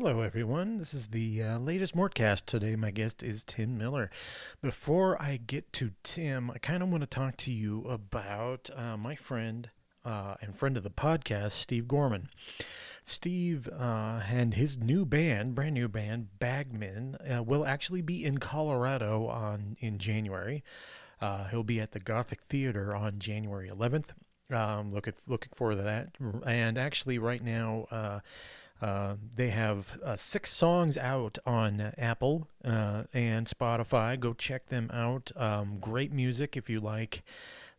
Hello, everyone. This is the uh, latest Mortcast. Today, my guest is Tim Miller. Before I get to Tim, I kind of want to talk to you about uh, my friend uh, and friend of the podcast, Steve Gorman. Steve uh, and his new band, brand new band, Bagmen, uh, will actually be in Colorado on in January. Uh, he'll be at the Gothic Theater on January 11th. Um, looking looking forward to that. And actually, right now, uh, uh, they have uh, six songs out on Apple uh, and Spotify. Go check them out. Um, great music if you like.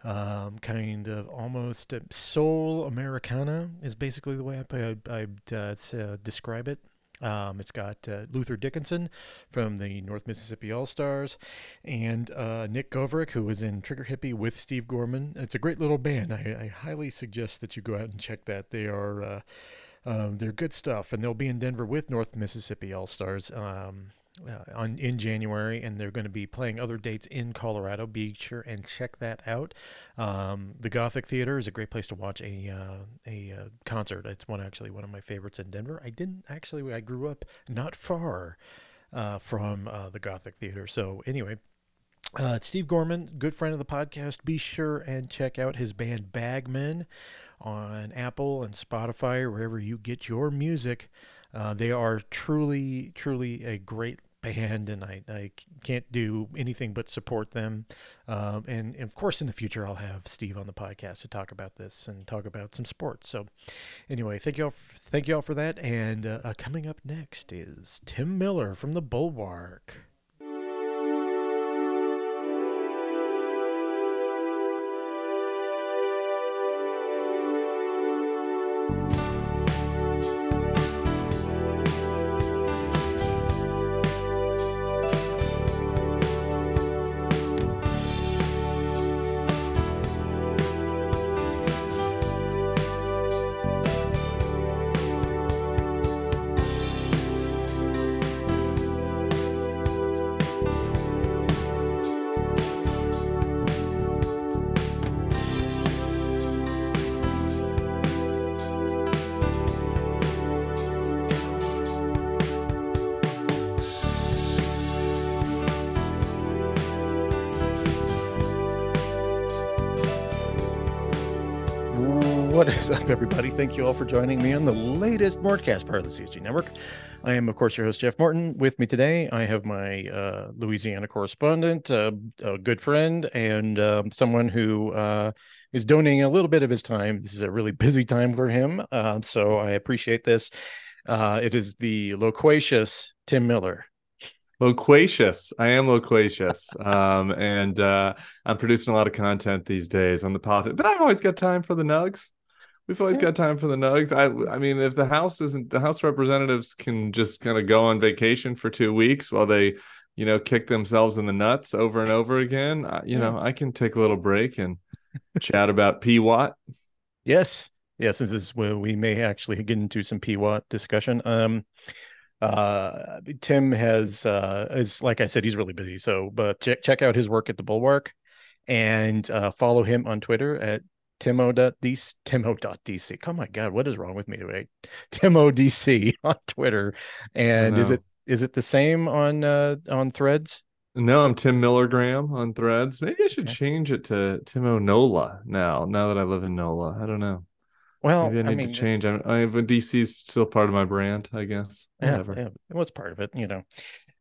Um, kind of almost soul Americana is basically the way I, I, I uh, describe it. Um, it's got uh, Luther Dickinson from the North Mississippi All Stars and uh, Nick Govrik, who was in Trigger Hippy with Steve Gorman. It's a great little band. I, I highly suggest that you go out and check that. They are uh, um, they're good stuff, and they'll be in Denver with North Mississippi All Stars. Um, uh, on in January, and they're going to be playing other dates in Colorado. Be sure and check that out. Um, the Gothic Theater is a great place to watch a uh, a uh, concert. It's one actually one of my favorites in Denver. I didn't actually. I grew up not far uh, from uh, the Gothic Theater. So anyway. Uh, Steve Gorman, good friend of the podcast. Be sure and check out his band Bagmen on Apple and Spotify wherever you get your music. Uh, they are truly, truly a great band, and I, I can't do anything but support them. Um, and, and, of course, in the future, I'll have Steve on the podcast to talk about this and talk about some sports. So, anyway, thank you all, thank you all for that. And uh, uh, coming up next is Tim Miller from the Bulwark. What is up, everybody? Thank you all for joining me on the latest Mortcast part of the CSG Network. I am, of course, your host, Jeff Morton. With me today, I have my uh, Louisiana correspondent, uh, a good friend, and um, someone who uh, is donating a little bit of his time. This is a really busy time for him, uh, so I appreciate this. Uh, it is the loquacious Tim Miller. Loquacious. I am loquacious. um, and uh, I'm producing a lot of content these days on the positive, but I've always got time for the nugs. We've always got time for the nugs. I I mean, if the House isn't the House representatives can just kind of go on vacation for two weeks while they, you know, kick themselves in the nuts over and over again, you know, I can take a little break and chat about P Watt. Yes, yes. This is where we may actually get into some P Watt discussion. Um, uh, Tim has uh, is like I said, he's really busy. So, but check check out his work at the Bulwark, and uh, follow him on Twitter at Timo.dc, Timo.dc. Oh my God, what is wrong with me today? Timo.dc on Twitter. And is it is it the same on uh on threads? No, I'm Tim Millergram on threads. Maybe I should okay. change it to Timo Nola now, now that I live in Nola. I don't know. Well, Maybe I need I mean, to change. I, I have DC's still part of my brand, I guess. Whatever. Yeah, yeah, it was part of it, you know.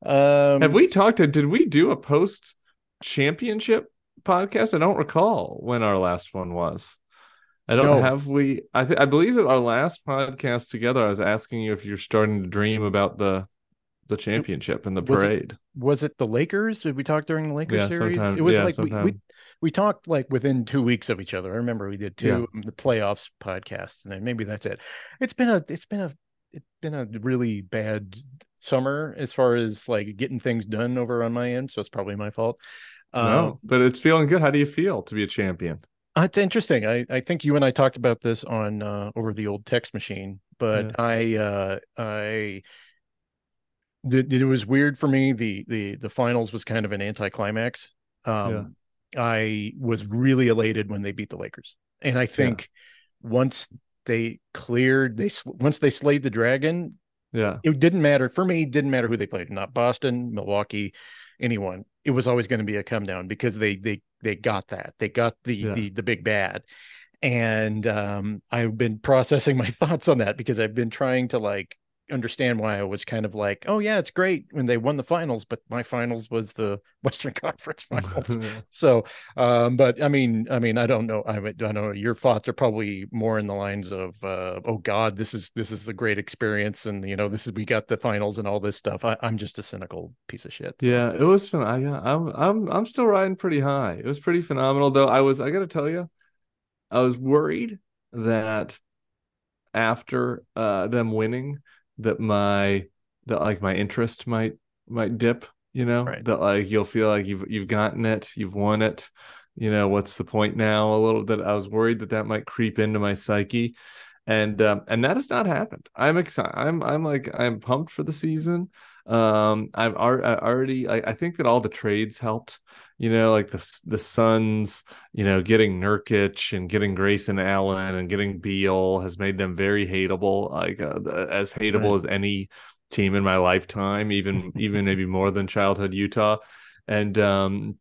Um, have we talked? Did we do a post championship podcast? I don't recall when our last one was. I don't no. have we. I th- I believe that our last podcast together, I was asking you if you're starting to dream about the the championship and the parade. Was it, was it the Lakers? Did we talk during the Lakers yeah, series? It was yeah, like we, we, we talked like within two weeks of each other. I remember we did two yeah. the playoffs podcasts, and then maybe that's it. It's been a it's been a it's been a really bad summer as far as like getting things done over on my end. So it's probably my fault. No, um, but it's feeling good. How do you feel to be a champion? Uh, it's interesting. I, I think you and I talked about this on uh, over the old text machine, but yeah. I uh, I it was weird for me. The the the finals was kind of an anticlimax. Um, yeah. I was really elated when they beat the Lakers, and I think yeah. once they cleared they once they slayed the dragon, Yeah. It didn't matter for me. It didn't matter who they played. Not Boston, Milwaukee, anyone. It was always going to be a come down because they they they got that. They got the Yeah. the the big bad. And um, I've been processing my thoughts on that because I've been trying to like understand why I was kind of like, oh yeah, it's great when they won the finals, but my finals was the Western Conference finals. so, um, but I mean, I mean, I don't know. I, I don't know. Your thoughts are probably more in the lines of, uh, oh God, this is this is a great experience, and you know, this is we got the finals and all this stuff. I, I'm just a cynical piece of shit. so. Yeah, it was fun. I, I'm I'm I'm still riding pretty high. It was pretty phenomenal, though. I was I got to tell you, I was worried that after uh them winning, that my that like my interest might might dip. You know, Right. that like you'll feel like you've you've gotten it, you've won it. You know, what's the point now? A little that I was worried that that might creep into my psyche, and um, and that has not happened. I'm excited. I'm I'm like I'm pumped for the season. Um, I've I already. I, I think that all the trades helped. You know, like the the Suns. You know, getting Nurkic and getting Grayson Allen and getting Beal has made them very hateable. Like uh, as hateable Right. as any team in my lifetime. Even even maybe more than childhood Utah. And um,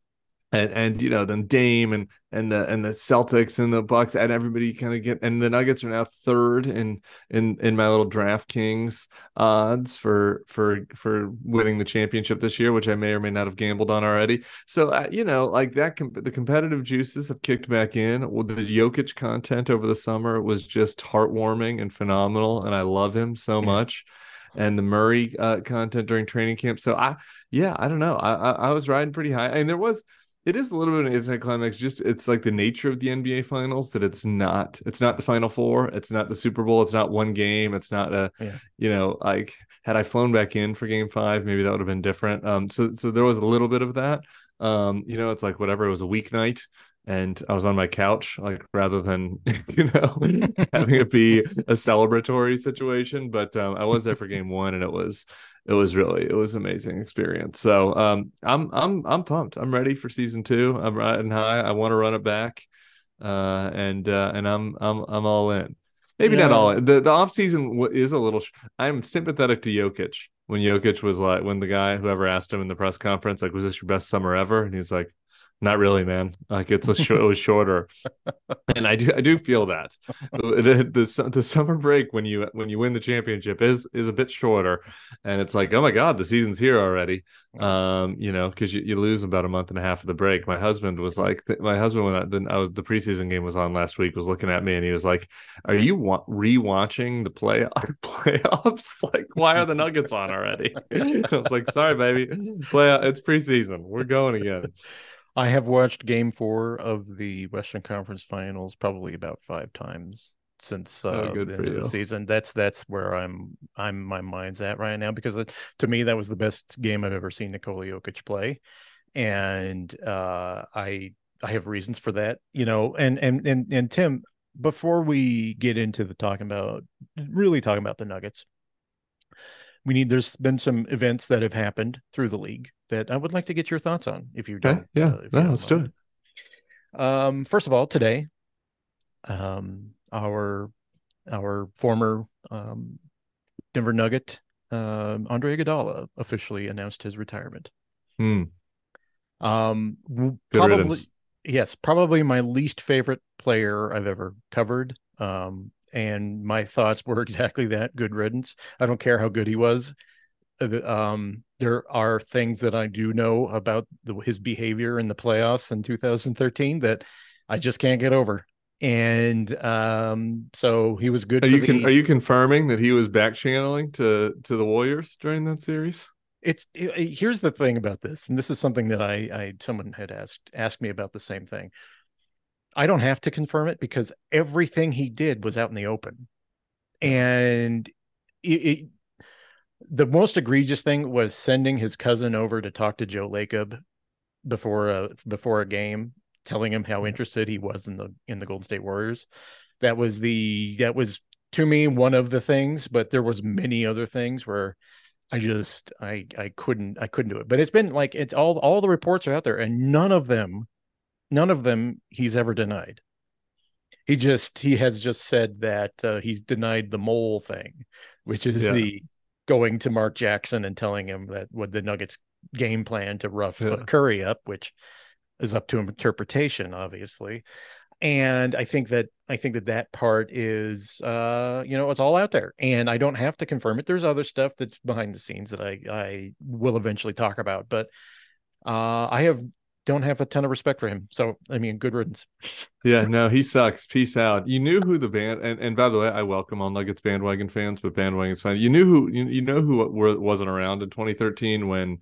and and you know then Dame and and the and the Celtics and the Bucks and everybody kind of get and the Nuggets are now third in in in my little DraftKings odds for for for winning the championship this year, which I may or may not have gambled on already. So uh, you know, like that, com- the competitive juices have kicked back in. Well, the Jokic content over the summer was just heartwarming and phenomenal, and I love him so much. And the Murray uh, content during training camp. So I, yeah, I don't know. I, I I was riding pretty high, and there was it is a little bit of an anticlimax. Just it's like the nature of the NBA finals that it's not it's not the final four, it's not the Super Bowl, it's not one game, it's not a Yeah. you know, like had I flown back in for game five, maybe that would have been different. Um so so there was a little bit of that. Um, you know, it's like whatever, it was a weeknight and I was on my couch, like rather than you know having it be a celebratory situation. But um, I was there for game one, and it was it was really it was an amazing experience. So um, I'm I'm I'm pumped. I'm ready for season two. I'm riding high. I want to run it back, uh, and uh, and I'm I'm I'm all in. Maybe not all in. The the off season is a little. Sh- I'm sympathetic to Jokic when Jokic was like when the guy whoever asked him in the press conference like was this your best summer ever and he's like not really man like it's a sh- it was shorter and I do I do feel that the, the the summer break when you when you win the championship is is a bit shorter, and it's like oh my god the season's here already. Um, you know because you, you lose about a month and a half of the break. My husband was like my husband when I, then I was the preseason game was on last week was looking at me and he was like, "Are you wa- rewatching the play playoffs? like why are the Nuggets on already?" I was like, "Sorry, baby, play it's preseason. We're going again." I have watched game four of the Western Conference Finals probably about five times since uh, Oh, the end of the season. That's that's where I'm I'm my mind's at right now because it, to me that was the best game I've ever seen Nikola Jokic play, and uh, I I have reasons for that, you know. And and and and Tim, before we get into the talking about really talking about the Nuggets, we need there's been some events that have happened through the league that I would like to get your thoughts on if you don't. yeah, uh, if you no, don't let's do mind. Um, first of all, today, um, our our former um, Denver Nugget, um, Andre Iguodala, officially announced his retirement. Hmm. Um, Good probably, riddance. yes, probably my least favorite player I've ever covered. Um, and my thoughts were exactly that: good riddance. I don't care how good he was. Uh, Um, there are things that I do know about the, his behavior in the playoffs in 2013 that I just can't get over. And um, so he was good. Are you con- are you confirming that he was back channeling to to the Warriors during that series? it's it- it- here's the thing about this, and this is something that I, I someone had asked asked me about the same thing. I don't have to confirm it because everything he did was out in the open, and it, it the most egregious thing was sending his cousin over to talk to Joe Lacob before a before a game, telling him how interested he was in the in the Golden State Warriors. That was the that was to me one of the things, but there was many other things where I just I I couldn't I couldn't do it. But it's been like it's all all the reports are out there and none of them none of them he's ever denied. He just he has just said that uh, he's denied the mole thing, which is Yeah. the going to Mark Jackson and telling him that what the Nuggets game plan to rough Yeah. Curry up, which is up to interpretation, obviously. And I think that I think that that part is, uh, you know, it's all out there, and I don't have to confirm it. There's other stuff that's behind the scenes that I I will eventually talk about, but uh, I have don't have a ton of respect for him. So I mean, good riddance. Yeah, no, he sucks. Peace out. You knew who the band and, and by the way, I welcome all Nuggets bandwagon fans, but bandwagon's fine. You knew who you, you know who were, wasn't around in 2013 when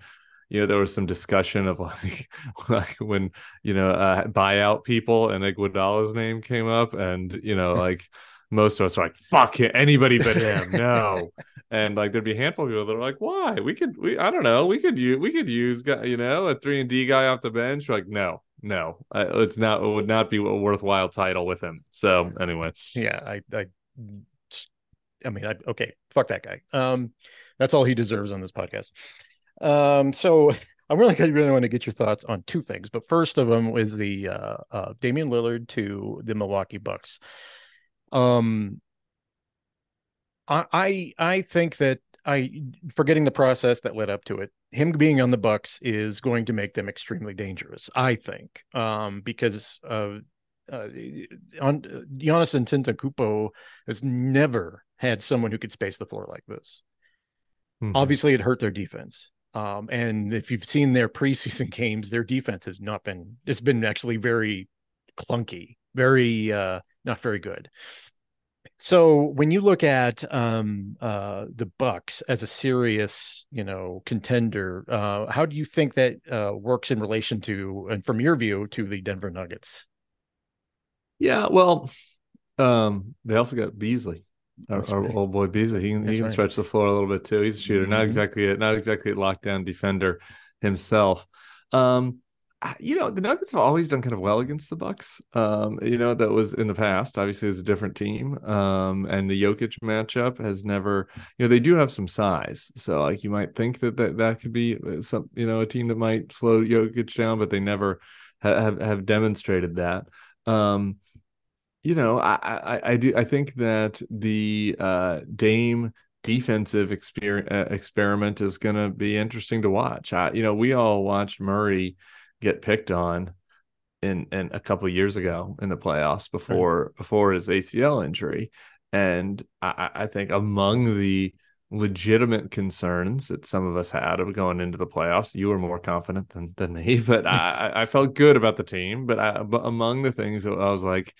you know there was some discussion of like like when you know uh, buyout people and Iguodala's name came up, and you know like most of us are like fuck it, anybody but him, no. And like there'd be a handful of people that are like, why? We could we I don't know, we could use we could use you know a three and D guy off the bench. We're like no, no, it's not. It would not be a worthwhile title with him. So anyway, Yeah, I I I mean, I, okay, fuck that guy. Um, that's all he deserves on this podcast. Um, so I really, really want to get your thoughts on two things, but first of them is the uh, uh, Damian Lillard to the Milwaukee Bucks. Um, I I I think that I forgetting the process that led up to it. Him being on the Bucks is going to make them extremely dangerous. I think, um, because uh, uh, on Giannis Antetokounmpo has never had someone who could space the floor like this. Mhm. Obviously, it hurt their defense. Um, and if you've seen their preseason games, their defense has not been. It's been actually very clunky, very uh, not very good. So when you look at um, uh, the Bucks as a serious, you know, contender, uh, how do you think that uh, works in relation to, and from your view, to the Denver Nuggets? yeah. Well, um, they also got Beasley, our, our old boy Beasley. He can he can right. stretch the floor a little bit too. He's a shooter, not Mhm. exactly a, not exactly a lockdown defender himself. Um, you know, the Nuggets have always done kind of well against the Bucks. Um, you know, that was in the past. Obviously, it's a different team. Um, and the Jokic matchup has never, you know, they do have some size. So like you might think that that, that could be uh, some, you know, a team that might slow Jokic down, but they never ha- have have demonstrated that. Um, you know, I, I I do I think that the uh Dame defensive exper- uh, experiment is going to be interesting to watch. I, you know, we all watched Murray get picked on in in a couple of years ago in the playoffs before before his ACL injury, and I, I I think among the legitimate concerns that some of us had of going into the playoffs, you were more confident than than me, but I I felt good about the team. But I but among the things that I was like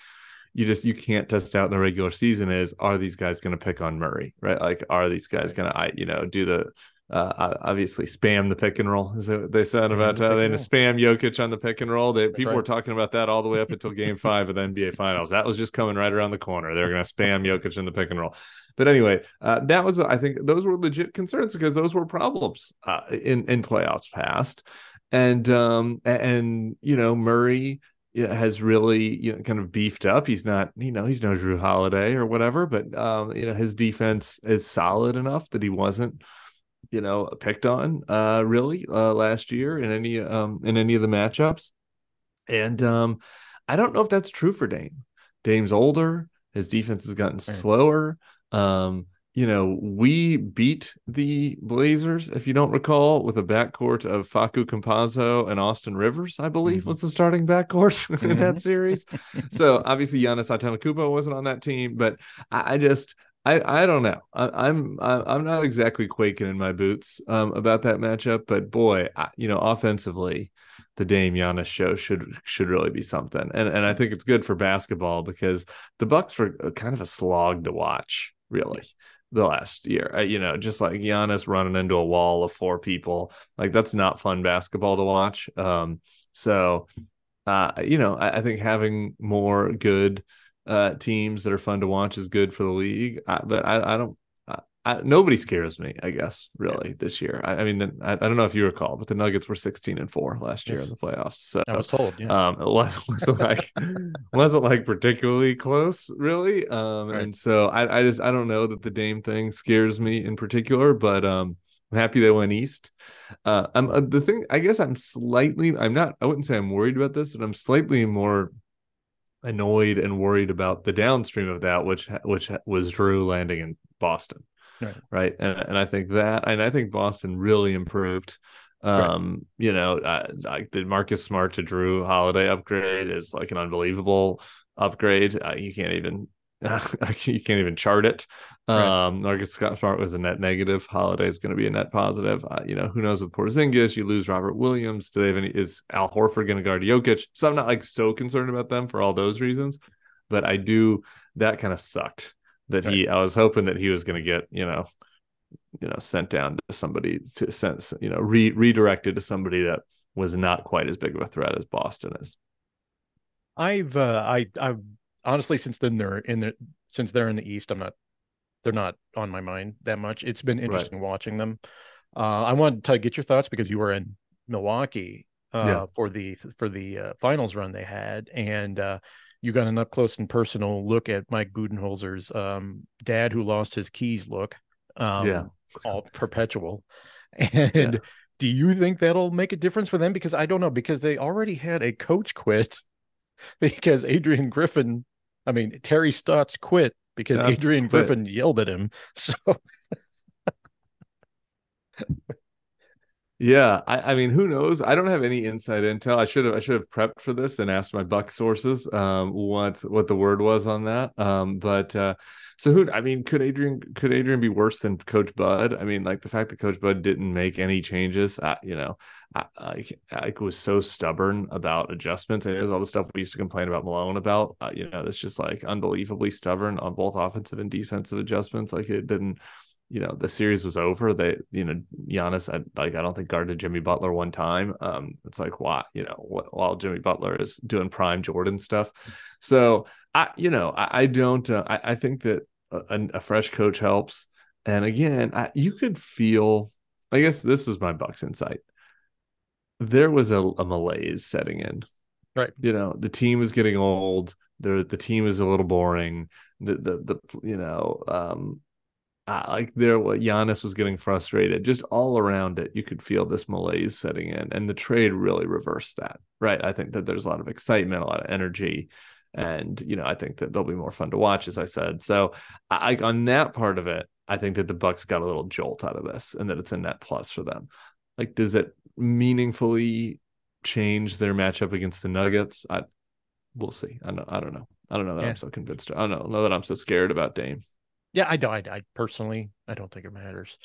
you just you can't test out in the regular season is are these guys going to pick on Murray, right? Like are these guys going to I you know do the uh, obviously spam the pick and roll is that what they said Spam about the uh, they to spam Jokic on the pick and roll. They, people right. were talking about that all the way up until Game Five of the NBA Finals. That was just coming right around the corner. They're going to spam Jokic in the pick and roll. But anyway, uh, that was I think those were legit concerns because those were problems uh, in in playoffs past, and um and you know Murray has really you know kind of beefed up. He's not you know he's no Jrue Holiday or whatever, but um you know his defense is solid enough that he wasn't you know picked on uh really uh last year in any um in any of the matchups. And um I don't know if that's true for Dame. Dame's older, his defense has gotten slower. Um you know, we beat the Blazers, if you don't recall, with a backcourt of Facu Campazzo and Austin Rivers, I believe, Mhm. was the starting backcourt in that Mhm. series. so obviously Giannis Antetokounmpo wasn't on that team, but I, I just I, I don't know. I, I'm I, I'm not exactly quaking in my boots um, about that matchup, but boy, I, you know, offensively, the Dame Giannis show should should really be something, and and I think it's good for basketball because the Bucks were kind of a slog to watch, really the last year. Uh, you know, just like Giannis running into a wall of four people, like that's not fun basketball to watch. Um, so, uh, you know, I, I think having more good uh teams that are fun to watch is good for the league. I, but I, I don't. I, nobody scares me, I guess, really this year. I, I mean, I, I don't know if you recall, but the Nuggets were 16 and four last year Yes. in the playoffs. So I was told, yeah. um, it wasn't, wasn't like wasn't like particularly close, really. Um, Right. and so I, I just I don't know that the Dame thing scares me in particular, but um, I'm happy they went east. Uh, I'm uh, the thing. I guess I'm slightly. I'm not. I wouldn't say I'm worried about this, but I'm slightly more annoyed and worried about the downstream of that, which which was Jrue landing in Boston. right? right? And and I think that, and I think Boston really improved. Um, right. you know, uh, like the Marcus Smart to Jrue Holiday upgrade is like an unbelievable upgrade. Uh, you can't even you can't even chart it. Right. Um, Marcus Scott Smart was a net negative. Holiday is going to be a net positive. Uh, you know, who knows with Porzingis? You lose Robert Williams. Do they have any? Is Al Horford going to guard Jokic? So I'm not like so concerned about them for all those reasons, but I do. That kind of sucked. That right. he. I was hoping that he was going to get you know, you know, sent down to somebody to sense you know re- redirected to somebody that was not quite as big of a threat as Boston is. I've uh, I I've honestly, since then they're in the since they're in the East, I'm not they're not on my mind that much. It's been interesting right. watching them. Uh, I wanted to get your thoughts because you were in Milwaukee uh, yeah. for the for the uh, finals run they had, and uh, you got an up close and personal look at Mike Budenholzer's um, dad who lost his keys look. Um, yeah, all perpetual. And yeah. do you think that'll make a difference for them? Because I don't know because they already had a coach quit because Adrian Griffin I mean, Terry Stotts quit because Stotts Adrian quit. Griffin yelled at him. So Yeah, I, I, mean, who knows? I don't have any inside intel. I should have I should have prepped for this and asked my Buck sources um, what what the word was on that. Um, but uh, so who? I mean, could Adrian could Adrian be worse than Coach Bud? I mean, like the fact that Coach Bud didn't make any changes. I, you know, I, I, I was so stubborn about adjustments, and it was all the stuff we used to complain about Malone about. Uh, you know, it's just like unbelievably stubborn on both offensive and defensive adjustments. Like it didn't you know the series was over they you know Giannis I like I don't think guarded Jimmy Butler one time. Um it's like why you know while Jimmy Butler is doing prime Jordan stuff. So I you know I, I don't uh, I, I think that a, a, fresh coach helps. And again I, you could feel I guess this is my Bucks insight. There was a, a malaise setting in. Right. You know the team is getting old. The the team is a little boring. The the, the you know um uh, like there what Giannis was getting frustrated just all around it. You could feel this malaise setting in and the trade really reversed that right? I think that there's a lot of excitement a lot of energy and you know I think that they'll be more fun to watch as I said. So I on that part of it I think that the Bucks got a little jolt out of this and that it's a net plus for them. Like does it meaningfully change their matchup against the Nuggets? I we'll see. I don't I don't know. I don't know that yeah. I'm so convinced. I don't know, know that I'm so scared about Dame yeah, I don't. I, I, personally, I don't think it matters.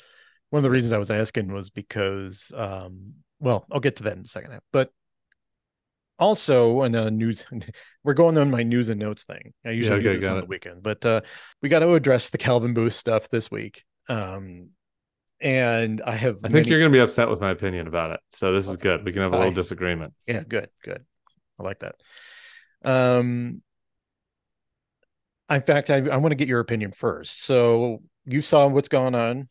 One of the reasons I was asking was because, um, well, I'll get to that in a second. But also, in the news, we're going on my news and notes thing. I usually yeah, okay, do this on it. the weekend, but uh, we got to address the Calvin Booth stuff this week. Um, and I have. I think you're going to be upset with my opinion about it. So this is good. We can have a little I, disagreement. Yeah, good, good. I like that. Um, in fact, I, I want to get your opinion first. So you saw what's going on.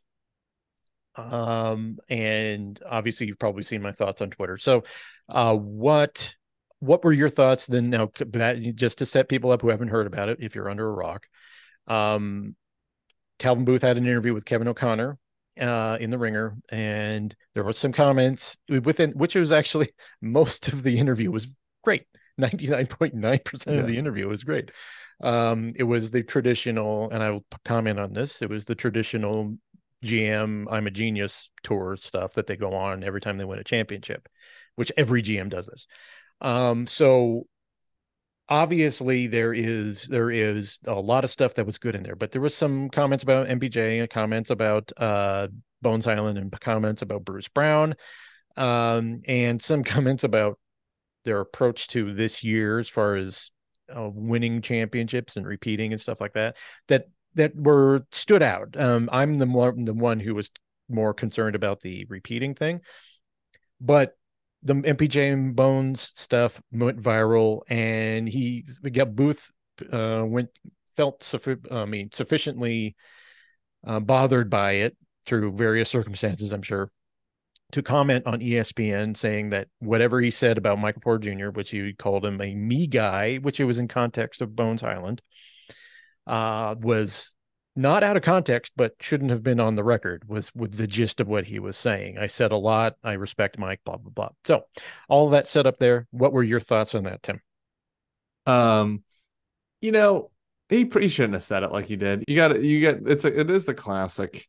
Um, and obviously you've probably seen my thoughts on Twitter. So uh what what were your thoughts then now just to set people up who haven't heard about it if you're under a rock? Um Calvin Booth had an interview with Kevin O'Connor uh, in the ringer and there was some comments within which was actually most of the interview was great 99.9% yeah. of the interview was great um, it was the traditional, and I will comment on this. It was the traditional GM I'm a genius tour stuff that they go on every time they win a championship, which every GM does this. Um, so obviously there is there is a lot of stuff that was good in there, but there was some comments about MPJ and comments about uh, Bones Hyland and comments about Bruce Brown, um, and some comments about their approach to this year as far as uh, winning championships and repeating and stuff like that that that were stood out. Um, I'm the more the one who was more concerned about the repeating thing, but the MPJ and Bones stuff went viral, and he got Booth uh, went felt suffi- I mean sufficiently uh, bothered by it through various circumstances, I'm sure, to comment on ESPN saying that whatever he said about Michael Porter Jr., which he called him a me guy, which it was in context of Bones Hyland, uh, was not out of context, but shouldn't have been on the record, was with the gist of what he was saying. I said a lot. I respect Mike, blah, blah, blah. So all that set up there. What were your thoughts on that, Tim? Um, you know, he, pretty shouldn't have said it like he did. You got it. you get it's a, it is the classic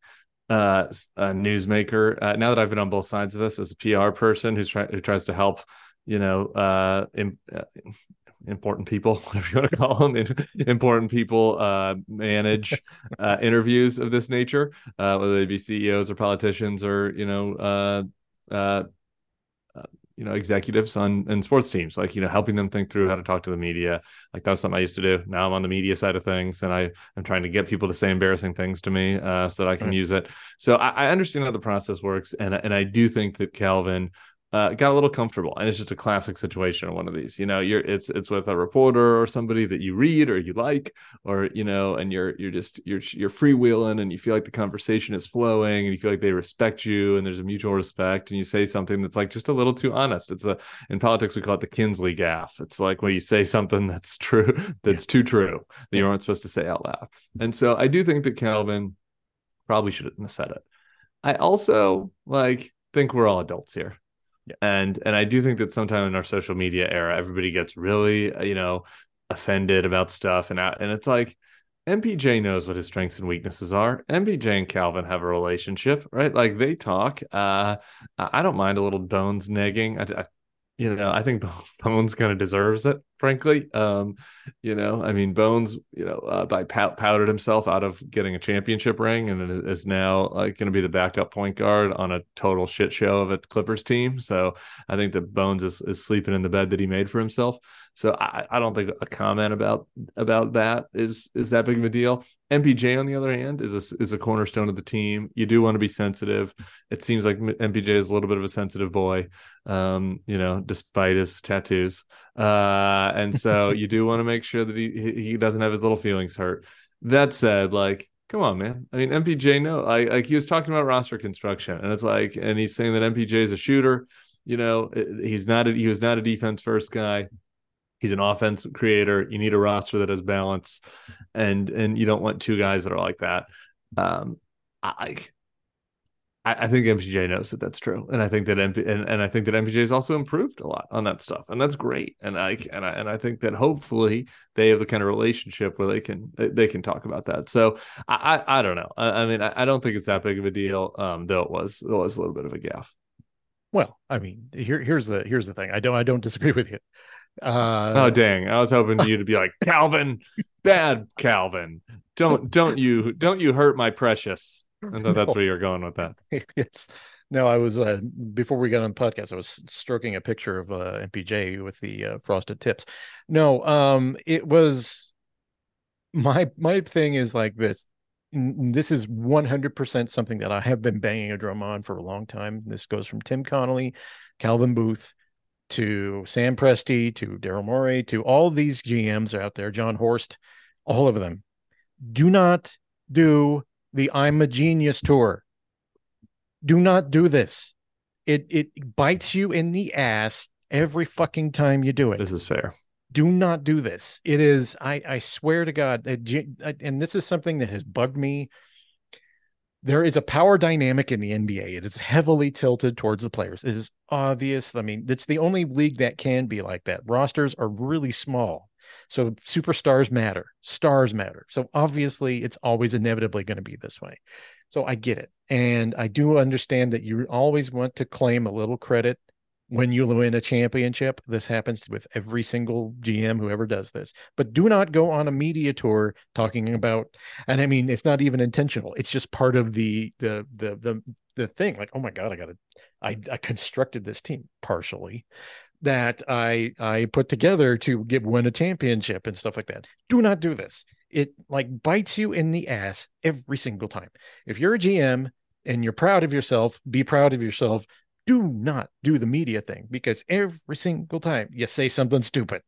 uh, uh newsmaker. Uh, now that I've been on both sides of this as a PR person who's trying who tries to help, you know, uh, in, uh, important people, whatever you want to call them, important people uh, manage uh, interviews of this nature, uh, whether they be CEOs or politicians or you know uh, uh, you know executives on and sports teams like you know helping them think through how to talk to the media. Like that's something i used to do. Now i'm on the media side of things and i am trying to get people to say embarrassing things to me uh, so that i can right. use it. So I, I, understand how the process works and, and i do think that calvin uh, got a little comfortable, and it's just a classic situation of one of these. You know, you're it's it's with a reporter or somebody that you read or you like, or you know, and you're you're just you're you're freewheeling, and you feel like the conversation is flowing, and you feel like they respect you, and there's a mutual respect, and you say something that's like just a little too honest. It's a in politics we call it the Kinsley gaffe. It's like when you say something that's true, that's too true that you aren't supposed to say out loud. And so I do think that Calvin probably shouldn't have said it. I also like think we're all adults here yeah. And and I do think that sometime in our social media era, everybody gets really, uh, you know, offended about stuff, and and it's like MPJ knows what his strengths and weaknesses are. MPJ and Calvin have a relationship, right? Like they talk. Uh, I don't mind a little bones negging. I, I you know, I think Bones kind of deserves it, frankly. Um, you know, I mean, Bones, you know, uh, by pow- powdered himself out of getting a championship ring and is now like going to be the backup point guard on a total shit show of a Clippers team. So I think that Bones is, is sleeping in the bed that he made for himself. So I, I don't think a comment about about that is is that big of a deal. MPJ on the other hand is a, is a cornerstone of the team. You do want to be sensitive. It seems like MPJ is a little bit of a sensitive boy, um, you know, despite his tattoos. Uh, and so you do want to make sure that he he doesn't have his little feelings hurt. That said, like come on, man. I mean, MPJ, no, I like he was talking about roster construction, and it's like, and he's saying that MPJ is a shooter. You know, he's not a, he was not a defense first guy. He's an offense creator. You need a roster that has balance, and and you don't want two guys that are like that. Um, I I, think MPJ knows that that's true, and I think that MP and, and I think that MPJ has also improved a lot on that stuff, and that's great. And I and I and I think that hopefully they have the kind of relationship where they can they can talk about that. So I I, I don't know. I, I mean I, I, don't think it's that big of a deal. Um, though it was it was a little bit of a gaffe. Well, I mean, here here's the here's the thing. I don't I don't disagree with you. Uh, oh dang! I was hoping you to be like Calvin, bad Calvin. Don't don't you don't you hurt my precious. I thought that's where you're going with that. It's no, I was uh, before we got on podcast. I was stroking a picture of uh, MPJ with the uh, frosted tips. No, um, it was my my thing is like this. This is 100% something that I have been banging a drum on for a long time. This goes from Tim Connelly, Calvin Booth, to Sam Presti, to Daryl Morey, to all these GMs out there, Jon Horst, all of them. Do not do the I'm a Genius tour. Do not do this. It it bites you in the ass every fucking time you do it. This is fair. Do not do this. It is I I swear to God, and this is something that has bugged me there is a power dynamic in the NBA. It is heavily tilted towards the players. It is obvious. I mean, it's the only league that can be like that. Rosters are really small. So superstars matter, stars matter. So obviously, it's always inevitably going to be this way. So I get it. And I do understand that you always want to claim a little credit when you win a championship. This happens with every single GM who ever does this. But do not go on a media tour talking about and I mean it's not even intentional. It's just part of the the the the the thing. Like, oh my God, I gotta I, I constructed this team partially that I I put together to get win a championship and stuff like that. Do not do this. It like bites you in the ass every single time. If you're a GM and you're proud of yourself, be proud of yourself do not do the media thing because every single time you say something stupid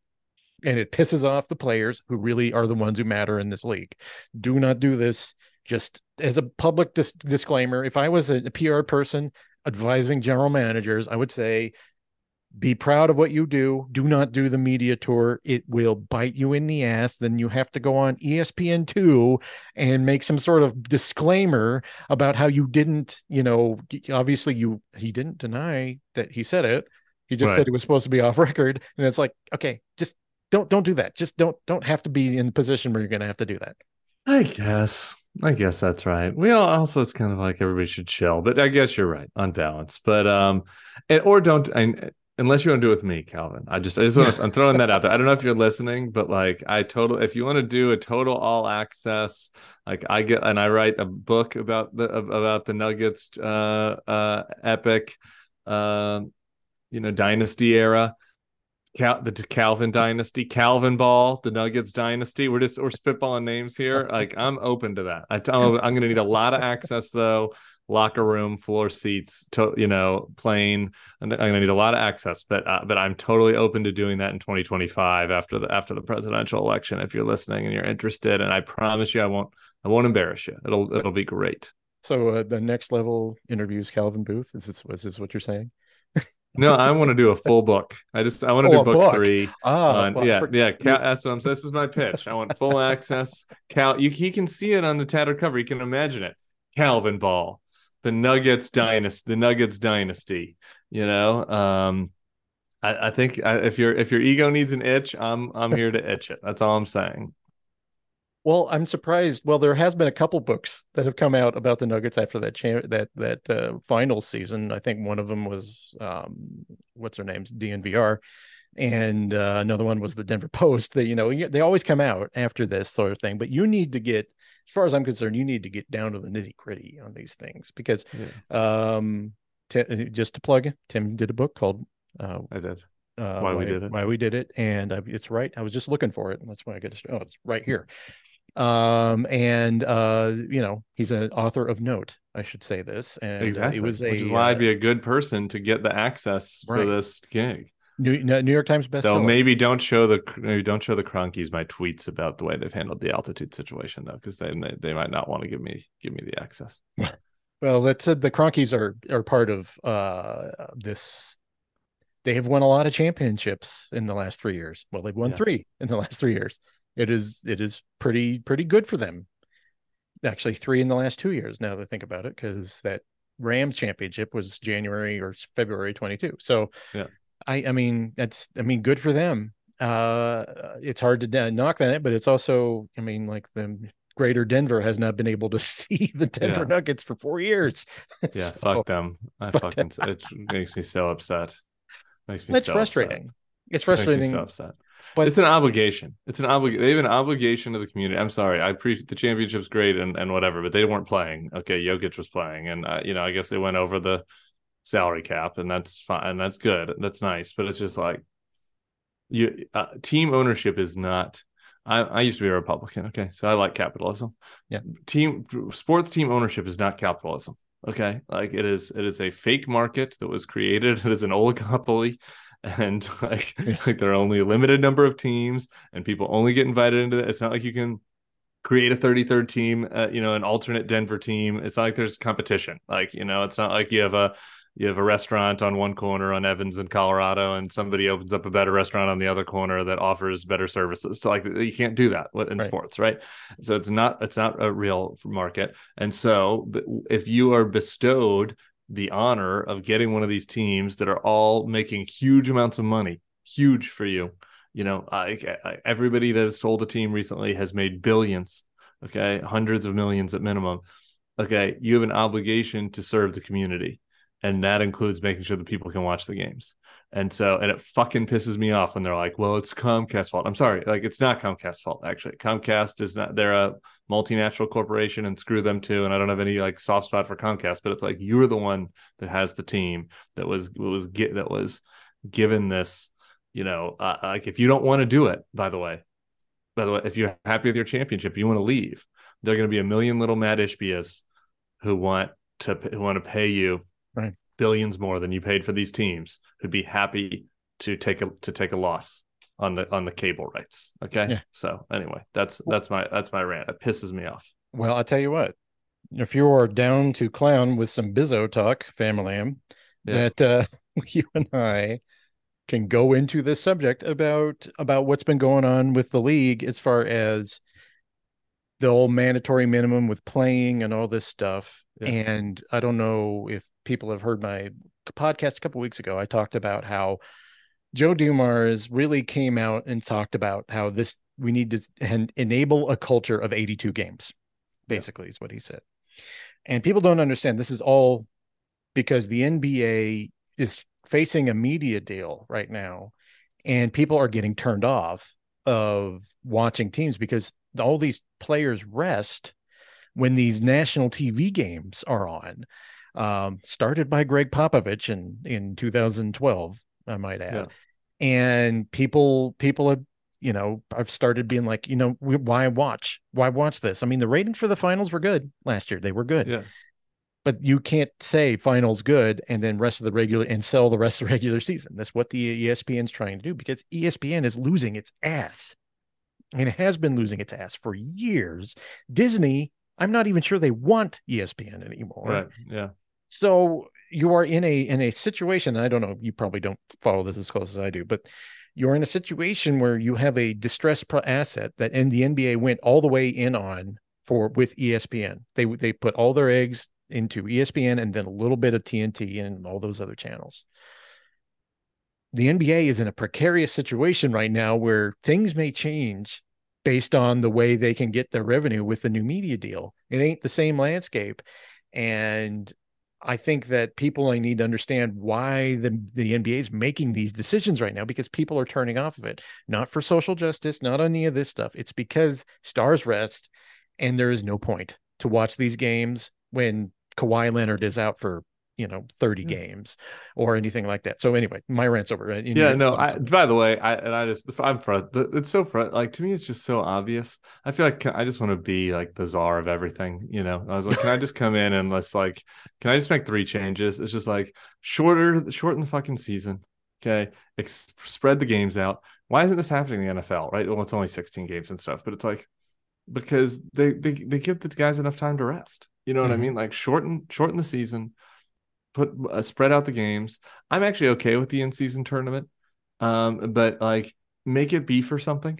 and it pisses off the players who really are the ones who matter in this league. Do not do this. Just as a public dis- disclaimer, if I was a, a PR person advising general managers, I would say be proud of what you do. Do not do the media tour. It will bite you in the ass. Then you have to go on ESPN2 and make some sort of disclaimer about how you didn't, you know, obviously you he didn't deny that he said it. He just right. said it was supposed to be off record. And it's like, okay, just don't don't do that. Just don't don't have to be in the position where you're going to have to do that. I guess. I guess that's right. We all also it's kind of like everybody should chill, but I guess you're right on balance. But um, and or don't I, unless you want to do it with me, Calvin. I just I just want to, I'm throwing that out there. I don't know if you're listening, but like I total if you want to do a total all access, like I get and I write a book about the about the Nuggets uh uh epic, uh, you know dynasty era Cal- the Calvin dynasty, Calvin Ball, the Nuggets dynasty. We're just we're spitballing names here. Like I'm open to that. I, am I'm going to need a lot of access though. Locker room, floor seats, to, you know, plane. I'm going to need a lot of access. But uh, but I'm totally open to doing that in 2025 after the after the presidential election. If you're listening and you're interested, and I promise you, I won't I won't embarrass you. It'll it'll be great. So uh, the next level interviews Calvin Booth. Is this, is this what you're saying? No, I want to do a full book. I just I want to oh, do book, book, three. Ah, well, yeah, for... yeah. Cal, that's what I'm. Saying. This is my pitch. I want full access. Cal, you he can see it on the tattered cover. He can imagine it. Calvin Ball, the Nuggets dynasty, the Nuggets dynasty. You know, um, I, I think I, if your if your ego needs an itch, I'm I'm here to itch it. That's all I'm saying. Well, I'm surprised. Well, there has been a couple books that have come out about the Nuggets after that cha- that that uh, final season. I think one of them was um, what's her name's DNVR, and uh, another one was the Denver Post. That you know they always come out after this sort of thing. But you need to get, as far as I'm concerned, you need to get down to the nitty gritty on these things because, yeah. um, t- just to plug, in, Tim did a book called. Uh, I did. Uh, why, why, we did it why we did it and I, it's right i was just looking for it and that's why i get to oh it's right here um and uh you know he's an author of note i should say this and exactly uh, it was a Which is why i'd be a good person to get the access right. for this gig new, new york times best so maybe don't show the maybe don't show the Kroenkes my tweets about the way they've handled the altitude situation though because then they, they might not want to give me give me the access well that's uh, the Kroenkes are are part of uh this they have won a lot of championships in the last three years well they've won yeah. three in the last three years it is it is pretty pretty good for them. Actually, three in the last two years. Now that I think about it, because that Rams championship was January or February 22. So, yeah, I I mean that's I mean good for them. Uh, it's hard to knock that, but it's also I mean like the Greater Denver has not been able to see the Denver yeah. Nuggets for four years. Yeah, so, fuck them. I fuck fucking them. it makes me so upset. Makes me. It's so frustrating. Upset. It's frustrating. so upset. But it's an obligation. It's an obligation. They have an obligation to the community. I'm sorry. I appreciate the championship's great and, and whatever, but they weren't playing. Okay, Jokic was playing, and uh, you know, I guess they went over the salary cap, and that's fine. And that's good. That's nice. But it's just like you uh, team ownership is not. I, I used to be a Republican. Okay, so I like capitalism. Yeah, team sports team ownership is not capitalism. Okay, like it is. It is a fake market that was created. It is an oligopoly and like yes. like there are only a limited number of teams and people only get invited into it. It's not like you can create a 33rd team, uh, you know, an alternate Denver team. It's not like there's competition. Like, you know, it's not like you have a you have a restaurant on one corner on Evans in Colorado and somebody opens up a better restaurant on the other corner that offers better services. So like you can't do that in right. sports, right? So it's not it's not a real market. And so if you are bestowed the honor of getting one of these teams that are all making huge amounts of money, huge for you. You know, I, I, everybody that has sold a team recently has made billions, okay, hundreds of millions at minimum. Okay, you have an obligation to serve the community, and that includes making sure that people can watch the games. And so, and it fucking pisses me off when they're like, well, it's Comcast's fault. I'm sorry. Like, it's not Comcast's fault, actually. Comcast is not, they're a multinational corporation and screw them too. And I don't have any like soft spot for Comcast, but it's like, you're the one that has the team that was, was get, that was given this, you know, uh, like if you don't want to do it, by the way, by the way, if you're happy with your championship, you want to leave, there are going to be a million little mad Ishbias who want to, who want to pay you right billions more than you paid for these teams who'd be happy to take a to take a loss on the on the cable rights. Okay. Yeah. So anyway, that's that's my that's my rant. It pisses me off. Well, I tell you what, if you are down to clown with some Bizzo talk, family, yeah. that uh, you and I can go into this subject about about what's been going on with the league as far as the old mandatory minimum with playing and all this stuff. Yeah. And I don't know if people have heard my podcast a couple weeks ago. I talked about how Joe Dumars really came out and talked about how this we need to en- enable a culture of 82 games, basically, is what he said. And people don't understand this is all because the NBA is facing a media deal right now, and people are getting turned off of watching teams because all these players rest when these national TV games are on. Um, started by Gregg Popovich in in 2012, I might add. Yeah. And people people have you know I've started being like you know why watch why watch this? I mean the ratings for the finals were good last year. They were good. Yeah. But you can't say finals good and then rest of the regular and sell the rest of the regular season. That's what the ESPN's trying to do because ESPN is losing its ass. And it has been losing its ass for years. Disney, I'm not even sure they want ESPN anymore. Right. Yeah. So you are in a in a situation. I don't know. You probably don't follow this as close as I do, but you're in a situation where you have a distressed pro- asset that and the NBA went all the way in on for with ESPN. They they put all their eggs into ESPN and then a little bit of TNT and all those other channels. The NBA is in a precarious situation right now where things may change based on the way they can get their revenue with the new media deal. It ain't the same landscape. And I think that people need to understand why the, the NBA is making these decisions right now because people are turning off of it, not for social justice, not any of this stuff. It's because stars rest and there is no point to watch these games when Kawhi Leonard is out for you know 30 Yeah. games or anything like that. So anyway, my rant's over. You Yeah, need- no. I, by the way, I and I just I'm frustrated. It's so fr- like to me, it's just so obvious. I feel like I just want to be like the czar of everything. You know, I was like, can I just come in and let's like, can I just make three changes? It's just like shorter, shorten the fucking season. Okay, Ex- spread the games out. Why isn't this happening in the NFL? Right? Well, it's only 16 games and stuff, but it's like because they they they give the guys enough time to rest. You know what I Mhm. mean? Like shorten shorten the season put uh, spread out the games. I'm actually okay with the in season tournament, um, but like make it be for something.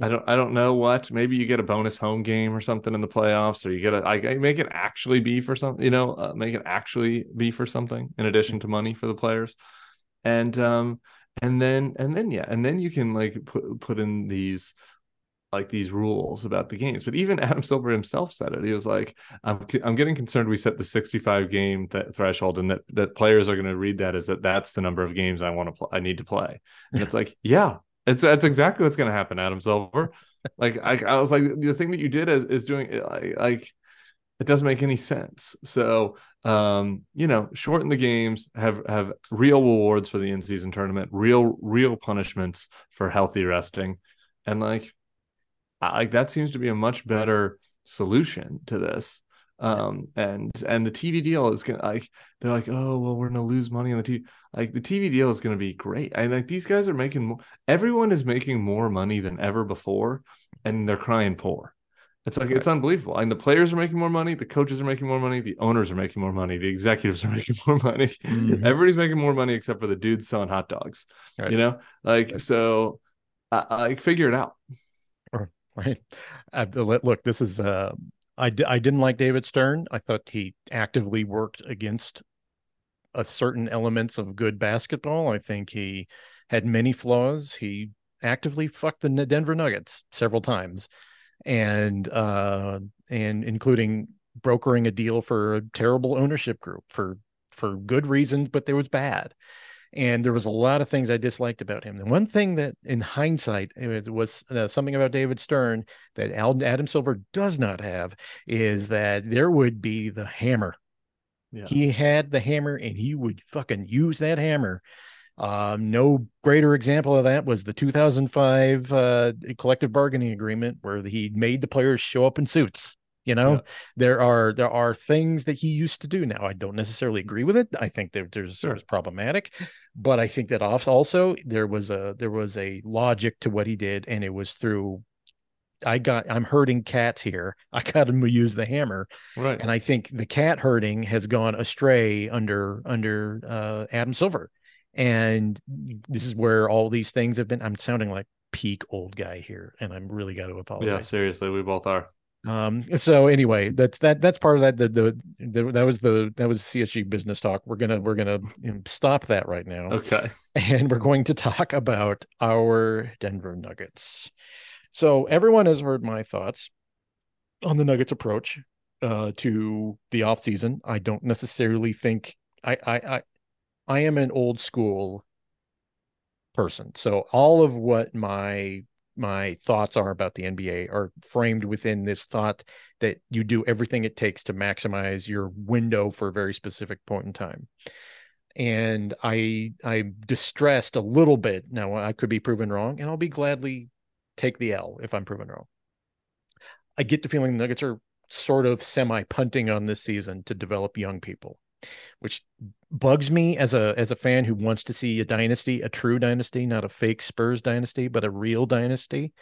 I don't I don't know what. Maybe you get a bonus home game or something in the playoffs, or you get a like make it actually be for something. You know, uh, make it actually be for something in addition to money for the players, and um and then and then yeah, and then you can like put put in these like these rules about the games. But even Adam Silver himself said it. He was like, "I'm I'm getting concerned. We set the 65 game th- threshold, and that that players are going to read that as that that's the number of games I want to play. I need to play." And it's like, yeah, it's that's exactly what's going to happen, Adam Silver. like I, I was like, the thing that you did is is doing like, like it doesn't make any sense. So um, you know, shorten the games, have have real rewards for the in season tournament, real real punishments for healthy resting, and like like that seems to be a much better solution to this. Um and and the tv deal is gonna like they're like oh well we're gonna lose money on the tv like the tv deal is gonna be great. And like these guys are making more everyone is making more money than ever before and they're crying poor. It's like it's unbelievable. And the players are making more money the coaches are making more money the owners are making more money the executives are making more money. Mhm. everybody's making more money except for the dudes selling hot dogs Right. you know? Like Right. so I, I figure it out right? Uh, the- look this is uh I, I didn't like david stern. I thought he actively worked against a certain elements of good basketball. I think he had many flaws. He actively fucked the denver nuggets several times and uh and including brokering a deal for a terrible ownership group for for good reasons but there was bad and there was a lot of things I disliked about him. The one thing that, in hindsight, it was uh, something about David Stern that Al- Adam Silver does not have is that there would be the hammer. yeah He had the hammer, and he would fucking use that hammer. Um, no greater example of that was the 2005 uh, collective bargaining agreement, where he made the players show up in suits. You know, Yeah. there are there are things that he used to do. Now, I don't necessarily agree with it. I think that there's Sure. there's problematic, but I think that also there was a there was a logic to what he did, and it was through. I got I'm hurting cats here. I got to use the hammer, right and I think the cat herding has gone astray under under uh, Adam Silver, and this is where all these things have been. I'm sounding like peak old guy here, and I'm really got to apologize. yeah seriously we both are Um, so anyway, that's that that's part of that. The, the, the that was the that was CSG business talk. We're gonna we're gonna stop that right now. Okay. And we're going to talk about our Denver Nuggets. So everyone has heard my thoughts on the Nuggets approach uh, to the offseason. I don't necessarily think I I I I am an old school person. So all of what my my thoughts are about the NBA are framed within this thought that you do everything it takes to maximize your window for a very specific point in time. And I I'm distressed a little bit. Now I could be proven wrong, and I'll be gladly take the L if I'm proven wrong. I get the feeling the Nuggets are sort of semi punting on this season to develop young people, which bugs me as a as a fan who wants to see a dynasty, a true dynasty, not a fake Spurs dynasty, but a real dynasty.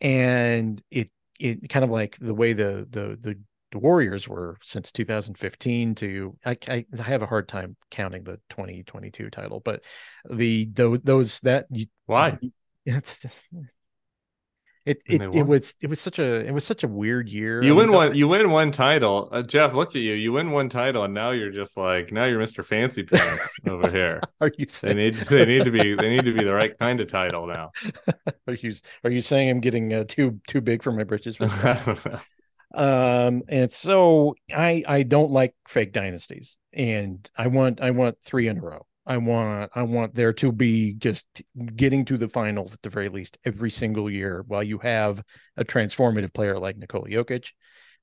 And it it kind of like the way the the the, Warriors were since 2015 to I, I, I have a hard time counting the 2022 title, but the, the those that why it's just it it, it was it was such a it was such a weird year. You I win mean, one you win one title. Uh, Jeff, look at you. You win one title and now you're just like now you're Mr. Fancy Pants over here. Are you saying they need they need to be they need to be the right kind of title now. are you are you saying I'm getting uh, too too big for my britches? um and so I I don't like fake dynasties and I want I want 3 in a row. I want I want there to be just getting to the finals at the very least every single year while you have a transformative player like Nikola Jokic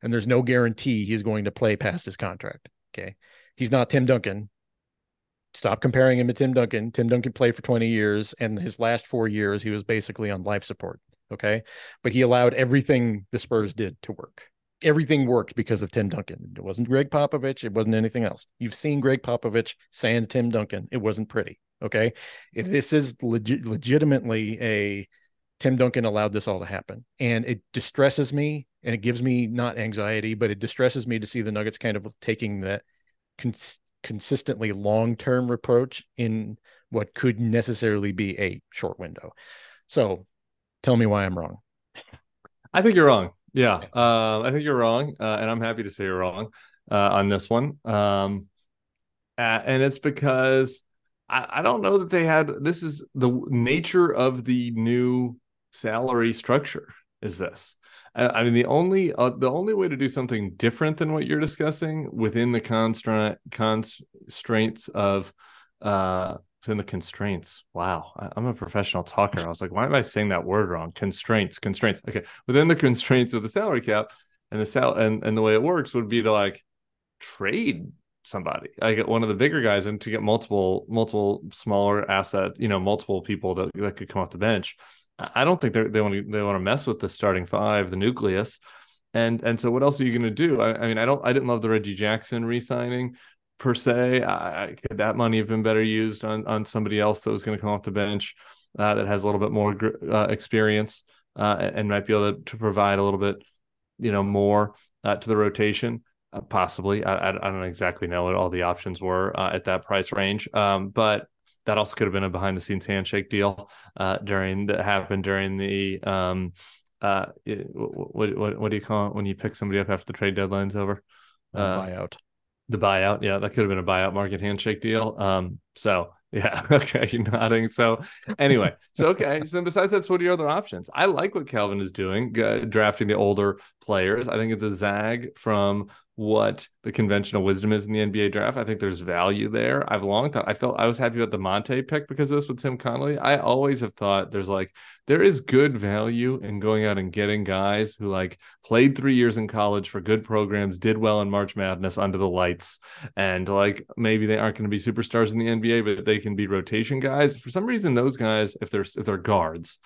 and there's no guarantee he's going to play past his contract. Okay. He's not Tim Duncan. Stop comparing him to Tim Duncan. Tim Duncan played for 20 years and his last 4 years he was basically on life support, okay? But he allowed everything the Spurs did to work everything worked because of Tim Duncan. It wasn't Gregg Popovich. It wasn't anything else. You've seen Gregg Popovich sans Tim Duncan. It wasn't pretty. Okay. If mm-hmm. this is legit, legitimately a Tim Duncan allowed this all to happen. And it distresses me and it gives me not anxiety, but it distresses me to see the Nuggets kind of taking that cons- consistently long term approach in what could necessarily be a short window. So tell me why I'm wrong. I think you're wrong. Yeah, uh, I think you're wrong, uh, and I'm happy to say you're wrong uh, on this one. Um, and it's because I, I, don't know that they had. This is the nature of the new salary structure. Is this? I, I mean, the only uh, the only way to do something different than what you're discussing within the constraint constraints of uh within the constraints. Wow, I, am a professional talker. I was like, why am I saying that word wrong? Constraints, constraints. Okay, within the constraints of the salary cap and the sal and and the way it works would be to like trade somebody. I get one of the bigger guys and to get multiple multiple smaller asset, you know, multiple people that that could come off the bench. I don't think they want to they want to mess with the starting five, the nucleus. And and so what else are you going to do? I, I, mean, I don't I didn't love the Reggie Jackson re-signing per se. I, could that money have been better used on on somebody else that was going to come off the bench uh, that has a little bit more uh, experience uh, and might be able to, to, provide a little bit, you know, more uh, to the rotation. Uh, possibly, I, I, don't exactly know what all the options were uh, at that price range, um, but that also could have been a behind the scenes handshake deal during that happened during the um, what, what what do you call it when you pick somebody up after the trade deadline's over? buyout. The buyout, yeah, that could have been a buyout market handshake deal. Um, so yeah, okay, you're nodding. So anyway, so okay, so besides that's what are your other options? I like what Calvin is doing, uh, drafting the older players. I think it's a zag from what the conventional wisdom is in the NBA draft. I think there's value there. I've long thought I felt I was happy about the Monte pick because of this with Tim Connelly. I always have thought there's like there is good value in going out and getting guys who like played three years in college for good programs, did well in March Madness under the lights, and like maybe they aren't going to be superstars in the NBA, but they can be rotation guys. For some reason, those guys, if they're if they're guards,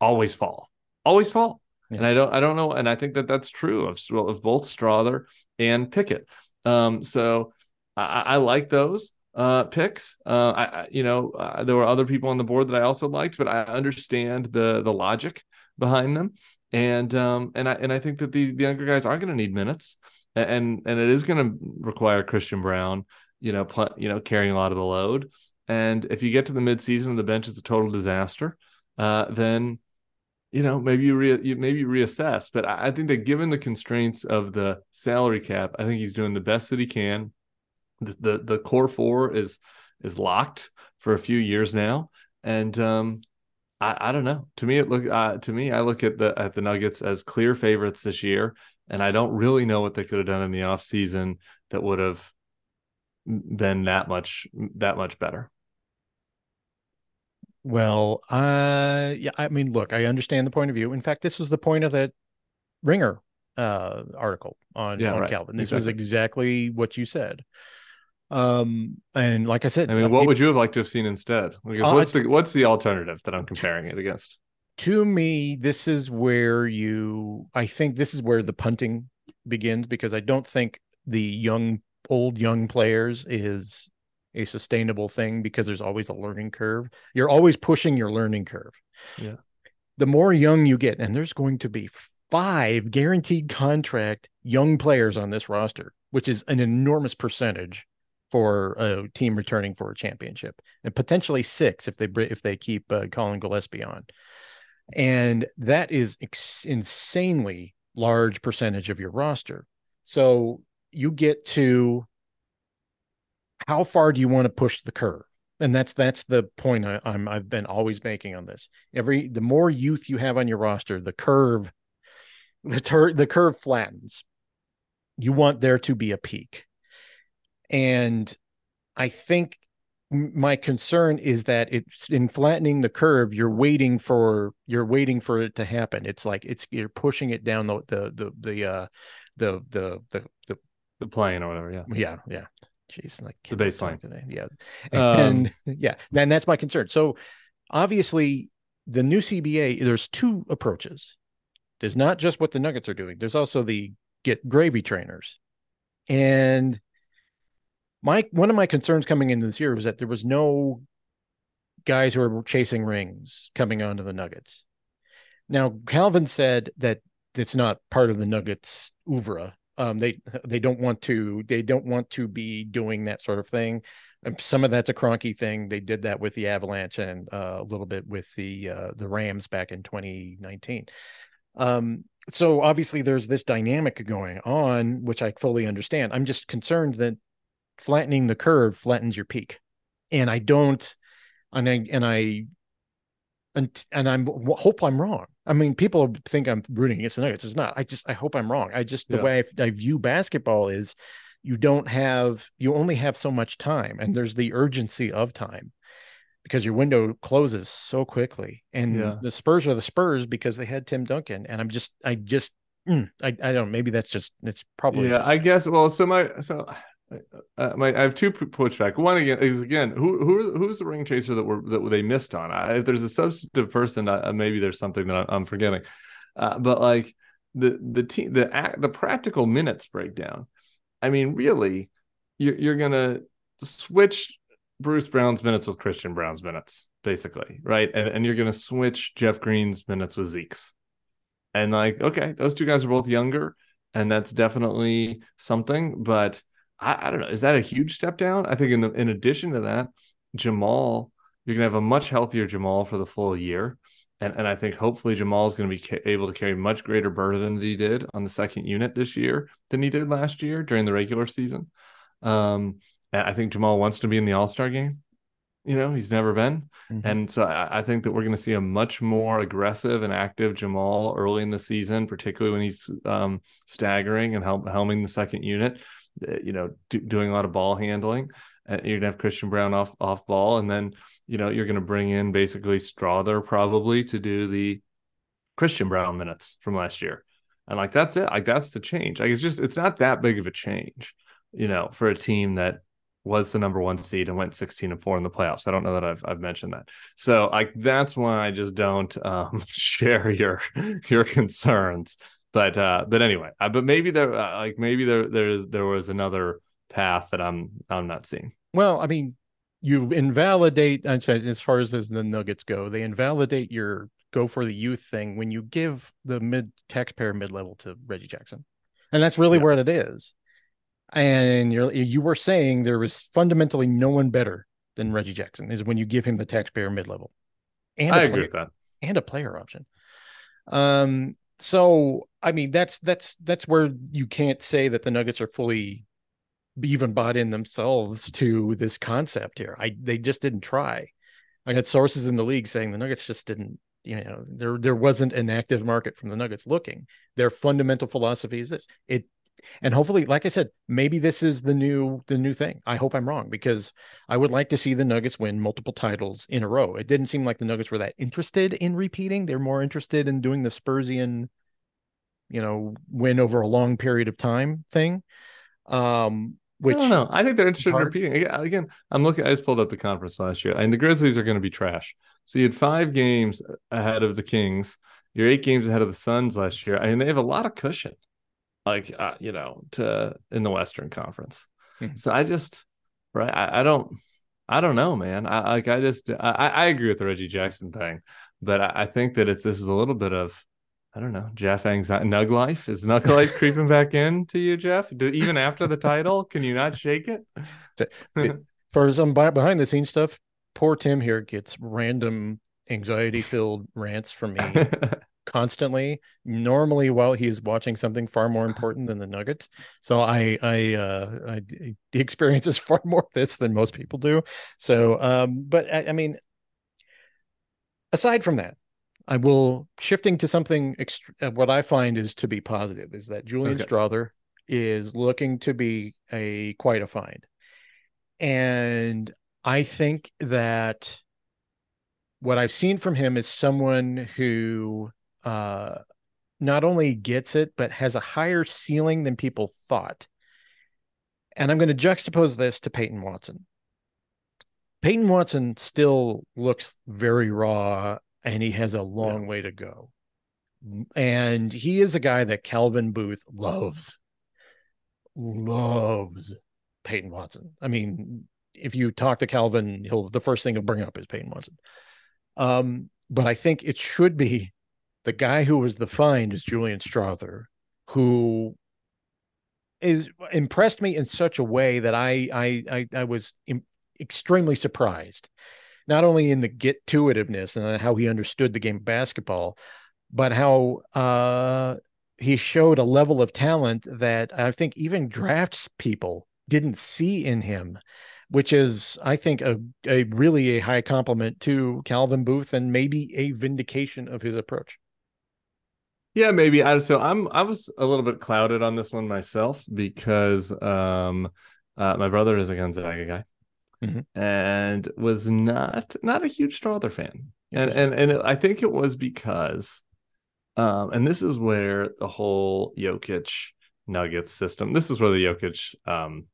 always fall, always fall. Yeah. And I don't, I don't know, and I think that that's true of, of both Strawther and Pickett. Um, so I, I like those uh, picks. Uh, I, you know, uh, there were other people on the board that I also liked, but I understand the the logic behind them, and um, and I and I think that the the younger guys are going to need minutes, and and it is going to require Christian Braun, you know, pl- you know, carrying a lot of the load. And if you get to the midseason and the bench is a total disaster, uh, then you know, maybe you, re- you maybe reassess. But I, I think that given the constraints of the salary cap, I think he's doing the best that he can. The the, the core four is is locked for a few years now, and um, I, I don't know. To me, it look uh, to me, I look at the at the Nuggets as clear favorites this year, and I don't really know what they could have done in the offseason that would have been that much that much better. Well, uh, yeah, I mean, look, I understand the point of view. In fact, this was the point of that Ringer uh, article on, Yeah, on right. Calvin. This was Exactly. exactly what you said. Um, and like I said, I mean, uh, what peop- would you have liked to have seen instead? Because Uh, what's the what's the alternative that I'm comparing it against? to me, this is where you, I think this is where the punting begins because I don't think the young, old young players is a sustainable thing because there's always a learning curve. You're always pushing your learning curve. Yeah. The more young you get, and there's going to be five guaranteed contract young players on this roster, which is an enormous percentage for a team returning for a championship, and potentially six if they if they keep uh, Collin Gillespie on and that is ex- insanely large percentage of your roster. So you get to how far do you want to push the curve? And that's that's the point I, I'm I've been always making on this. Every the more youth you have on your roster, the curve, the tur- the curve flattens. You want there to be a peak, and I think my concern is that it's in flattening the curve you're waiting for you're waiting for it to happen it's like it's you're pushing it down the the the the uh the the the, the The plane or whatever. Yeah. yeah yeah jeez like The baseline. today. Yeah. Um, and yeah then that's my concern. So obviously the new cba there's two approaches. There's not just what the nuggets are doing there's also the get gravy trainers. And my one of my concerns coming into this year was that there was no guys who are chasing rings coming onto the nuggets. Now calvin said that it's not part of the nuggets oeuvre um, they they don't want to they don't want to be doing that sort of thing. Um, some of that's a Kroenke thing. They did that with the avalanche and uh, a little bit with the uh, the rams back in 2019 um, so obviously there's this dynamic going on which i fully understand. I'm just concerned that flattening the curve flattens your peak. And i don't and i and i and, and i'm hope i'm wrong i mean people think i'm rooting against the nuggets it's not i just i hope i'm wrong i just the Yeah. way I, I view basketball is you don't have you only have so much time and there's the urgency of time because your window closes so quickly and Yeah. the spurs are the spurs because they had tim duncan and i'm just i just mm, I, I don't know maybe that's just it's probably yeah, just- I guess. Well, so my so uh, my I have two pushback. One again is again who who who's the ring chaser that were that they missed on. I, if there's a substantive person, I, maybe there's something that I'm forgetting. Uh, but like the the team the act the practical minutes breakdown. I mean, really, you're you're gonna switch Bruce Brown's minutes with Christian Braun's minutes, basically, right? And and you're gonna switch Jeff Green's minutes with Zeke's. And like, okay, those two guys are both younger, and that's definitely something. But I, I don't know, is that a huge step down? I think in the in addition to that, Jamal, you're gonna have a much healthier Jamal for the full year. And, and I think hopefully Jamal is going to be ca- able to carry much greater burden than he did on the second unit this year than he did last year during the regular season. Um, and I think Jamal wants to be in the All Star game. You know, he's never been. Mhm. And so I, I think that we're going to see a much more aggressive and active Jamal early in the season, particularly when he's um, staggering and help, helming the second unit, uh, you know, do, doing a lot of ball handling. Uh, you're to have Christian Braun off off ball. And then, you know, you're to bring in basically Strawther probably to do the Christian Braun minutes from last year. And like, that's it. Like, that's the change. Like, it's just, it's not that big of a change, you know, for a team that was the number one seed and went 16 and four in the playoffs. I don't know that I've, I've mentioned that. So like, that's why I just don't um, share your, your concerns. But, uh, but anyway, uh, but maybe there, uh, like maybe there, there is, there was another path that I'm, I'm not seeing. Well, I mean, you invalidate as far as the Nuggets go. They invalidate your go for the youth thing when you give the mid taxpayer mid level to Reggie Jackson, and that's really Yeah. where it is. And you're you were saying there was fundamentally no one better than Reggie Jackson is when you give him the taxpayer mid level, and I agree player, with that. and a player option. Um, so I mean that's that's that's where you can't say that the Nuggets are fully even bought in themselves to this concept here. I they just didn't try. I had sources in the league saying the Nuggets just didn't, you know, there there wasn't an active market from the Nuggets looking. Their fundamental philosophy is this. It and hopefully like i said maybe this is the new the new thing i hope i'm wrong because i would like to see the nuggets win multiple titles in a row it didn't seem like the nuggets were that interested in repeating they're more interested in doing the spursian you know win over a long period of time thing um which I don't know. I think they're interested in repeating. Again, I'm looking. I just pulled up the conference last year, and the Grizzlies are going to be trash. So you had five games ahead of the Kings. You're eight games ahead of the Suns last year. I and mean, they have a lot of cushion, like uh, you know, to in the Western Conference. Mm-hmm. So I just, right? I, I, don't, I don't know, man. I like. I just, I, I agree with the Reggie Jackson thing, but I, I think that it's this is a little bit of I don't know, Jeff anxiety, Nug life is Nug life creeping back in to you, Jeff? Do, even after the title, can you not shake it? For some behind the scenes stuff, poor Tim here gets random anxiety filled rants from me constantly. Normally, while he is watching something far more important than the Nuggets, so I I uh I he experiences far more of this than most people do. So, um, but I, I mean, aside from that, I will shifting to something uh, what I find is to be positive is that Julian okay. Strawther is looking to be a quite a find. And I think that what I've seen from him is someone who uh, not only gets it, but has a higher ceiling than people thought. And I'm going to juxtapose this to Peyton Watson. Peyton Watson still looks very raw and he has a long yeah. way to go. And he is a guy that Calvin Booth loves, loves Peyton Watson. I mean, if you talk to Calvin, he'll the first thing he'll bring up is Peyton Watson. Um, but I think it should be the guy who was the find is Julian Strawther, who is impressed me in such a way that I I I, I was Im- extremely surprised not only in the get to itiveness and how he understood the game of basketball, but how uh, he showed a level of talent that I think even drafts people didn't see in him, which is, I think, a, a really a high compliment to Calvin Booth and maybe a vindication of his approach. Yeah, maybe. I so I'm I was a little bit clouded on this one myself because um uh, my brother is a Gonzaga guy mm-hmm. and was not not a huge Strawther fan. And and and I think it was because um and this is where the whole Jokic Nuggets system, this is where the Jokic um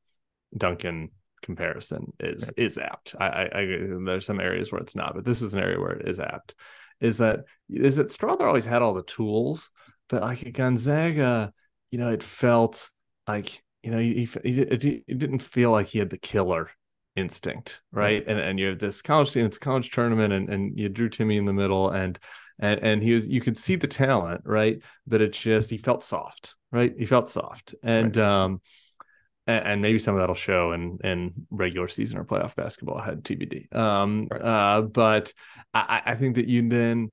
Duncan comparison is right. is apt. I, I, I there's some areas where it's not, but this is an area where it is apt. Is that is that Strawther always had all the tools, but like at Gonzaga, you know, it felt like you know he, he, he, he didn't feel like he had the killer instinct, right? And and you have this college team, it's a college tournament, and and you Drew Timme in the middle, and and and he was you could see the talent, right? But it's just he felt soft, right? He felt soft, and right. um, and, and, maybe some of that'll show in in regular season or playoff basketball. Had TBD, um, right. uh, but I, I think that you then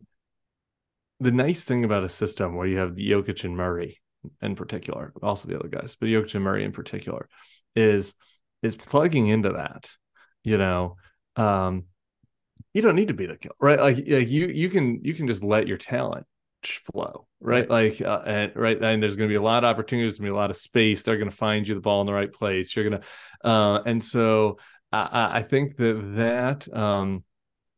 the nice thing about a system where you have the Jokic and Murray in particular, also the other guys, but Jokic and Murray in particular, is is plugging into that, you know, um, you don't need to be the killer, right? Like, like you you can you can just let your talent flow, right? Like, uh, and right, and there's going to be a lot of opportunities, there's going to be a lot of space. They're going to find you the ball in the right place. You're going to, uh, and so I, I think that that um,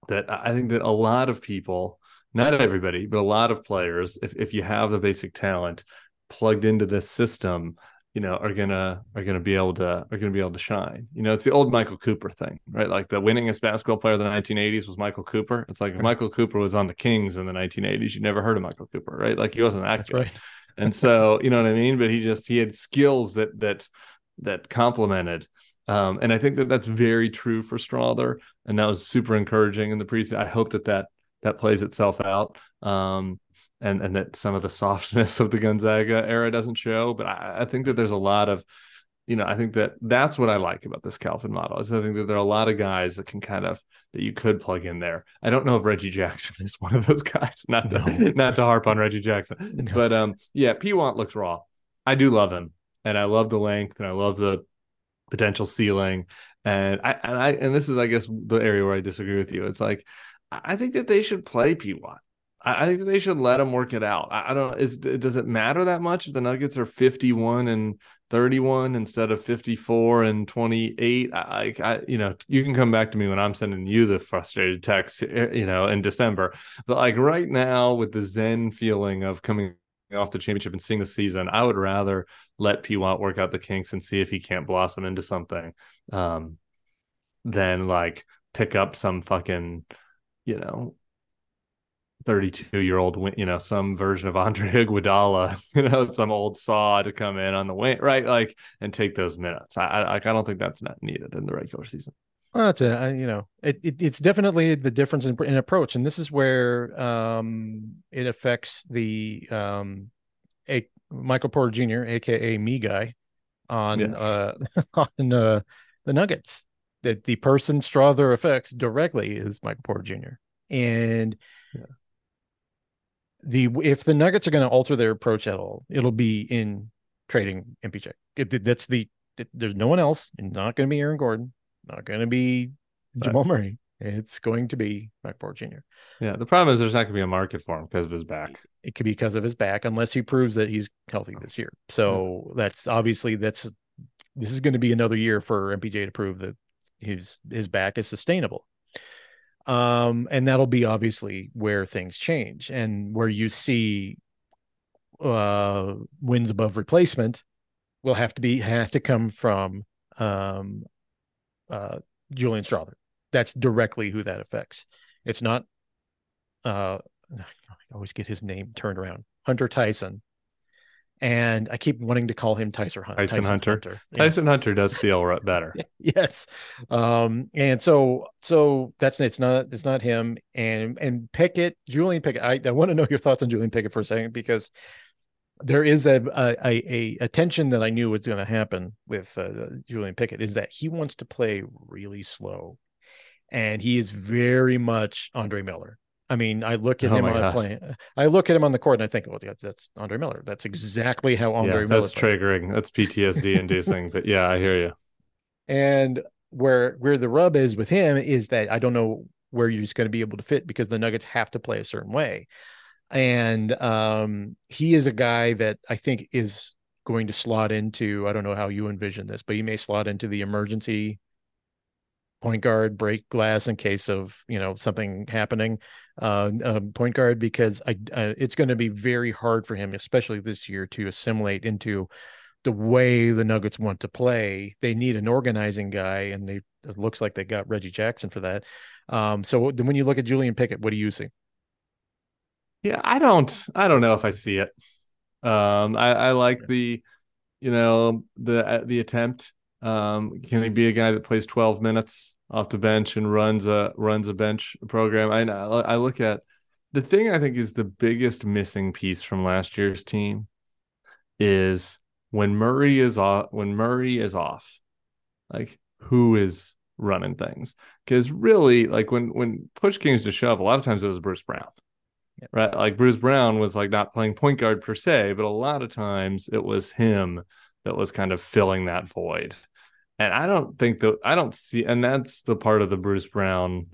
that I think that a lot of people, not everybody, but a lot of players, if if you have the basic talent plugged into this system, you know are gonna are gonna be able to are gonna be able to shine. You know, it's the old Michael Cooper thing, right? Like the winningest basketball player of the 1980s was Michael Cooper. It's like if Michael Cooper was on the Kings in the 1980s, you never heard of Michael Cooper, right? Like he wasn't that Right. and so you know what I mean. But he just he had skills that that that complemented. Um, and I think that that's very true for Strawther, and that was super encouraging in the preseason. I hope that that that plays itself out. Um, and and that some of the softness of the Gonzaga era doesn't show. But I, I think that there's a lot of you know, I think that that's what I like about this Calvin model. Is I think that there are a lot of guys that can kind of that you could plug in there. I don't know if Reggie Jackson is one of those guys. Not to, no. not to harp on Reggie Jackson, no. but um, yeah, P Watt looks raw. I do love him, and I love the length, and I love the potential ceiling. And I and I and this is, I guess, the area where I disagree with you. It's like I think that they should play P Watt. I think they should let him work it out. I don't. Is does it matter that much if the Nuggets are fifty-one and 31 instead of 54 and 28 I, I you know you can come back to me when i'm sending you the frustrated text eh, you know in december but like right now with the zen feeling of coming off the championship and seeing the season i would rather let P Watt work out the kinks and see if he can't blossom into something um than like pick up some fucking you know 32 year old, you know, some version of Andre Iguodala, you know, some old saw to come in on the wing, right? Like, and take those minutes. I, I, I don't think that's not needed in the regular season. Well, that's a, you know, it, it, it's definitely the difference in, in, approach. And this is where um, it affects the um, a, Michael Porter Jr., AKA me guy on, yes. uh, on uh, the Nuggets that the person Strawther affects directly is Michael Porter Jr. And yeah the if the Nuggets are going to alter their approach at all, it'll be in trading MPJ. It, that's the it, there's no one else. It's not going to be Aaron Gordon. Not going to be uh, Jamal right. Murray. It's going to be Mike Porter Jr. Yeah, the problem is there's not going to be a market for him because of his back. It could be because of his back, unless he proves that he's healthy this year. So yeah. that's obviously that's this is going to be another year for MPJ to prove that his his back is sustainable um, and that'll be obviously where things change and where you see uh, wins above replacement will have to be have to come from um, uh, Julian Strawther. That's directly who that affects. It's not. Uh, I always get his name turned around. Hunter Tyson and I keep wanting to call him Tyson, Tyson, Tyson Hunter. Hunter. Tyson Hunter does feel better. yes, um, and so so that's it's not it's not him and and Pickett, Julian Pickett. I, I want to know your thoughts on Julian Pickett for a second because there is a a, a, a tension that I knew was going to happen with uh, Julian Pickett is that he wants to play really slow, and he is very much Andre Miller. I mean, I look at oh him on playing. I look at him on the court and I think, well, that's Andre Miller. That's exactly how Andre yeah, Miller. That's triggering. That's PTSD inducing. but yeah, I hear you. And where where the rub is with him is that I don't know where he's going to be able to fit because the Nuggets have to play a certain way, and um, he is a guy that I think is going to slot into. I don't know how you envision this, but he may slot into the emergency point guard, break glass in case of you know something happening. Uh, uh point guard because I uh, it's going to be very hard for him, especially this year, to assimilate into the way the Nuggets want to play. They need an organizing guy, and they it looks like they got Reggie Jackson for that. Um, so when you look at Julian Pickett, what do you see? Yeah, I don't I don't know if I see it. Um, I, I like the you know the uh, the attempt um, can he be a guy that plays 12 minutes off the bench and runs a runs a bench program? I I look at the thing I think is the biggest missing piece from last year's team is when Murray is off when Murray is off, like who is running things? Because really, like when when push games to shove, a lot of times it was Bruce Brown. Yeah. Right. Like Bruce Brown was like not playing point guard per se, but a lot of times it was him that was kind of filling that void. And I don't think that I don't see, and that's the part of the Bruce Brown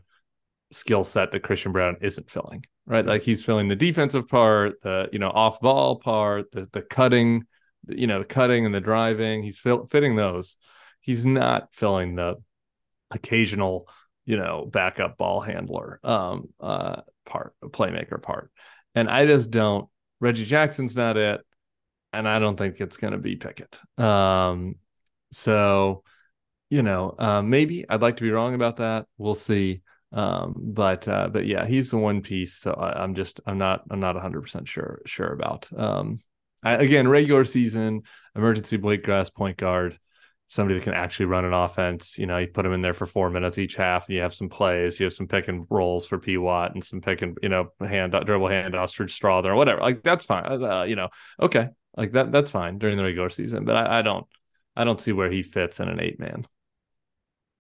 skill set that Christian Braun isn't filling, right? Like he's filling the defensive part, the you know off ball part, the the cutting, you know the cutting and the driving. He's fill, fitting those. He's not filling the occasional you know backup ball handler um uh part playmaker part and i just don't reggie jackson's not it and I don't think it's going to be Pickett. Um, so, you know, uh, maybe I'd like to be wrong about that. We'll see. Um, but uh, but yeah, he's the one piece. So I, am just I'm not I'm not 100 percent sure sure about. Um, I, again, regular season emergency Blake Grass point guard, somebody that can actually run an offense. You know, you put him in there for four minutes each half, and you have some plays. You have some pick and rolls for P Watt and some pick and you know hand dribble handoffs for Strawther or whatever. Like that's fine. Uh, you know, okay, like that that's fine during the regular season, but I, I don't I don't see where he fits in an eight man.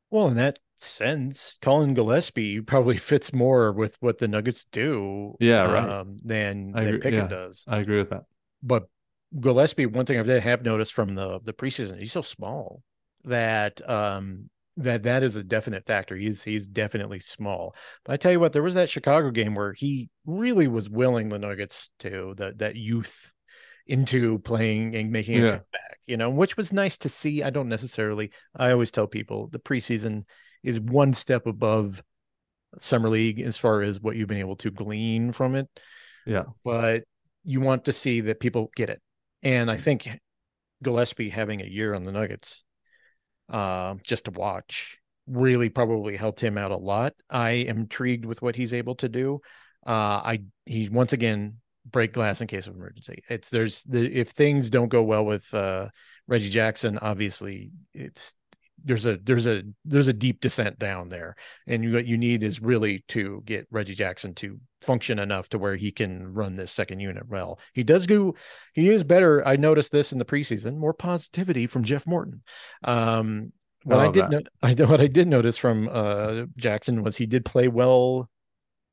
Well, in that sense, Collin Gillespie probably fits more with what the Nuggets do. Yeah, right. Um, than, I than agree- Pickett yeah. does. I agree with that. But Gillespie, one thing I have noticed from the the preseason, he's so small that um that that is a definite factor. He's he's definitely small. But I tell you what, there was that Chicago game where he really was willing the Nuggets to that that youth into playing and making a Yeah. comeback, you know, which was nice to see. I don't necessarily I always tell people the preseason is one step above summer league as far as what you've been able to glean from it Yeah. but you want to see that people get it. And I think Gillespie having a year on the Nuggets, uh, just to watch, really probably helped him out a lot. I am intrigued with what he's able to do. Uh, I he once again break glass in case of emergency. It's there's the if things don't go well with uh, Reggie Jackson, obviously it's there's a there's a there's a deep descent down there and you, what you need is really to get Reggie Jackson to function enough to where he can run this second unit well. He does go, he is better. I noticed this in the preseason, more positivity from Jeff Morton. Um, what I, love did that. not, I what I did notice from uh, Jackson was he did play well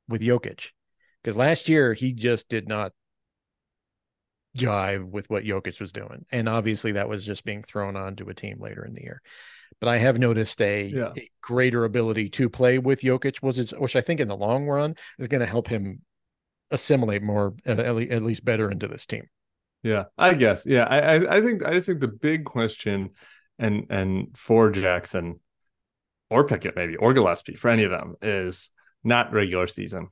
with Jokic because last year he just did not jive with what Jokic was doing, and obviously that was just being thrown onto a team later in the year. But I have noticed a, Yeah. a greater ability to play with Jokic, was his, which I think in the long run is going to help him assimilate more, at, at least better into this team. Yeah, I guess. Yeah, I, I, I think I just think the big question, and and for Jackson, or Pickett maybe, or Gillespie, for any of them, is not regular season.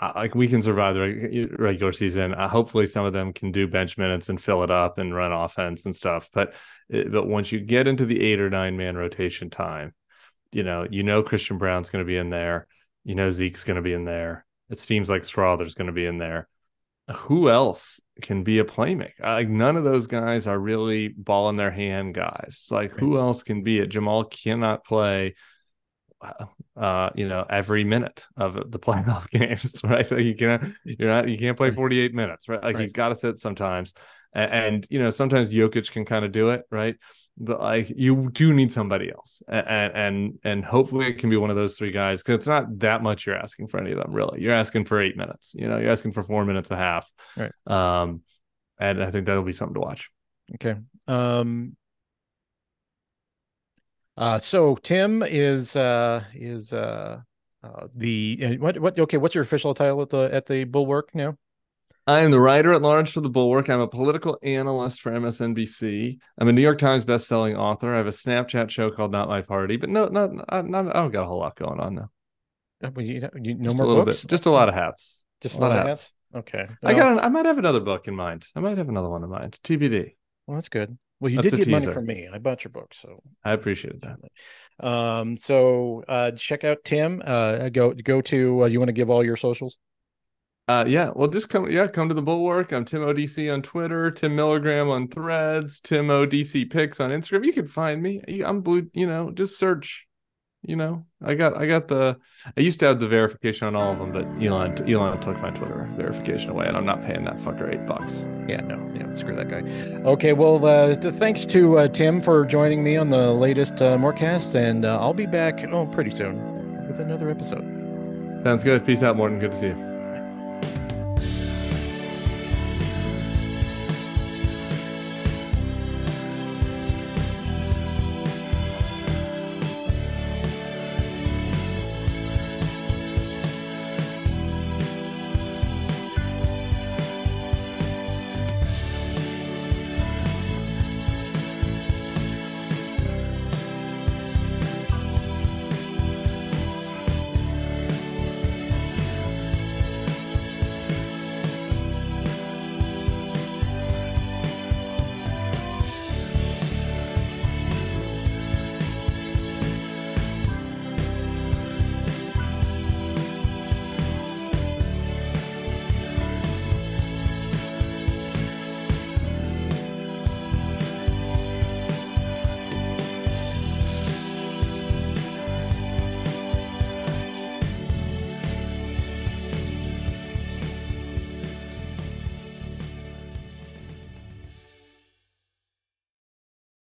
Uh, like we can survive the regular season. Uh, hopefully, some of them can do bench minutes and fill it up and run offense and stuff. But it, but once you get into the eight or nine man rotation time, you know you know Christian Braun's going to be in there. You know Zeke's going to be in there. It seems like Strawther's going to be in there who else can be a playmaker? Like none of those guys are really ball in their hand guys. Like who else can be it? Jamal cannot play uh you know every minute of the playoff games right? Like you cannot you're not you can't play 48 minutes right? Like Right. he's got to sit sometimes. And, and you know sometimes Jokic can kind of do it right? But like you do need somebody else. And and and hopefully it can be one of those three guys because it's not that much you're asking for any of them really. You're asking for eight minutes you know? You're asking for four minutes and a half. Right. um and i think that'll be something to watch. Okay. Um, uh, so Tim is uh, is uh, uh, the what what okay? What's your official title at the at the Bulwark now? I am the writer at large for the Bulwark. I'm a political analyst for MSNBC. I'm a New York Times best-selling author. I have a Snapchat show called Not My Party, but no, not, not, I don't got a whole lot going on now. Uh, well, you, you, no just more a books? bit, just a lot of hats. Just a lot of hats. Okay. I got. An, I might have another book in mind. I might have another one in mind. TBD. Well, that's good. Well, you That's did get money from me. I bought your book, so I appreciate that. um, so uh, check out Tim. Uh, go go to. Uh, you want to give all your socials? Uh, yeah, well, just come, yeah, come to the Bulwark. I'm Tim ODC on Twitter, Tim Milligram on Threads, Tim ODC Pics on Instagram. You can find me. I'm blue. You know, just search. You know, I got, I got the. I used to have the verification on all of them, but Elon, Elon took my Twitter verification away, and I'm not paying that fucker eight bucks. Yeah, no, yeah, screw that guy. Okay, well, uh, th- thanks to uh, Tim for joining me on the latest uh, Morecast, and uh, I'll be back oh pretty soon with another episode. Sounds good. Peace out, Morton. Good to see you.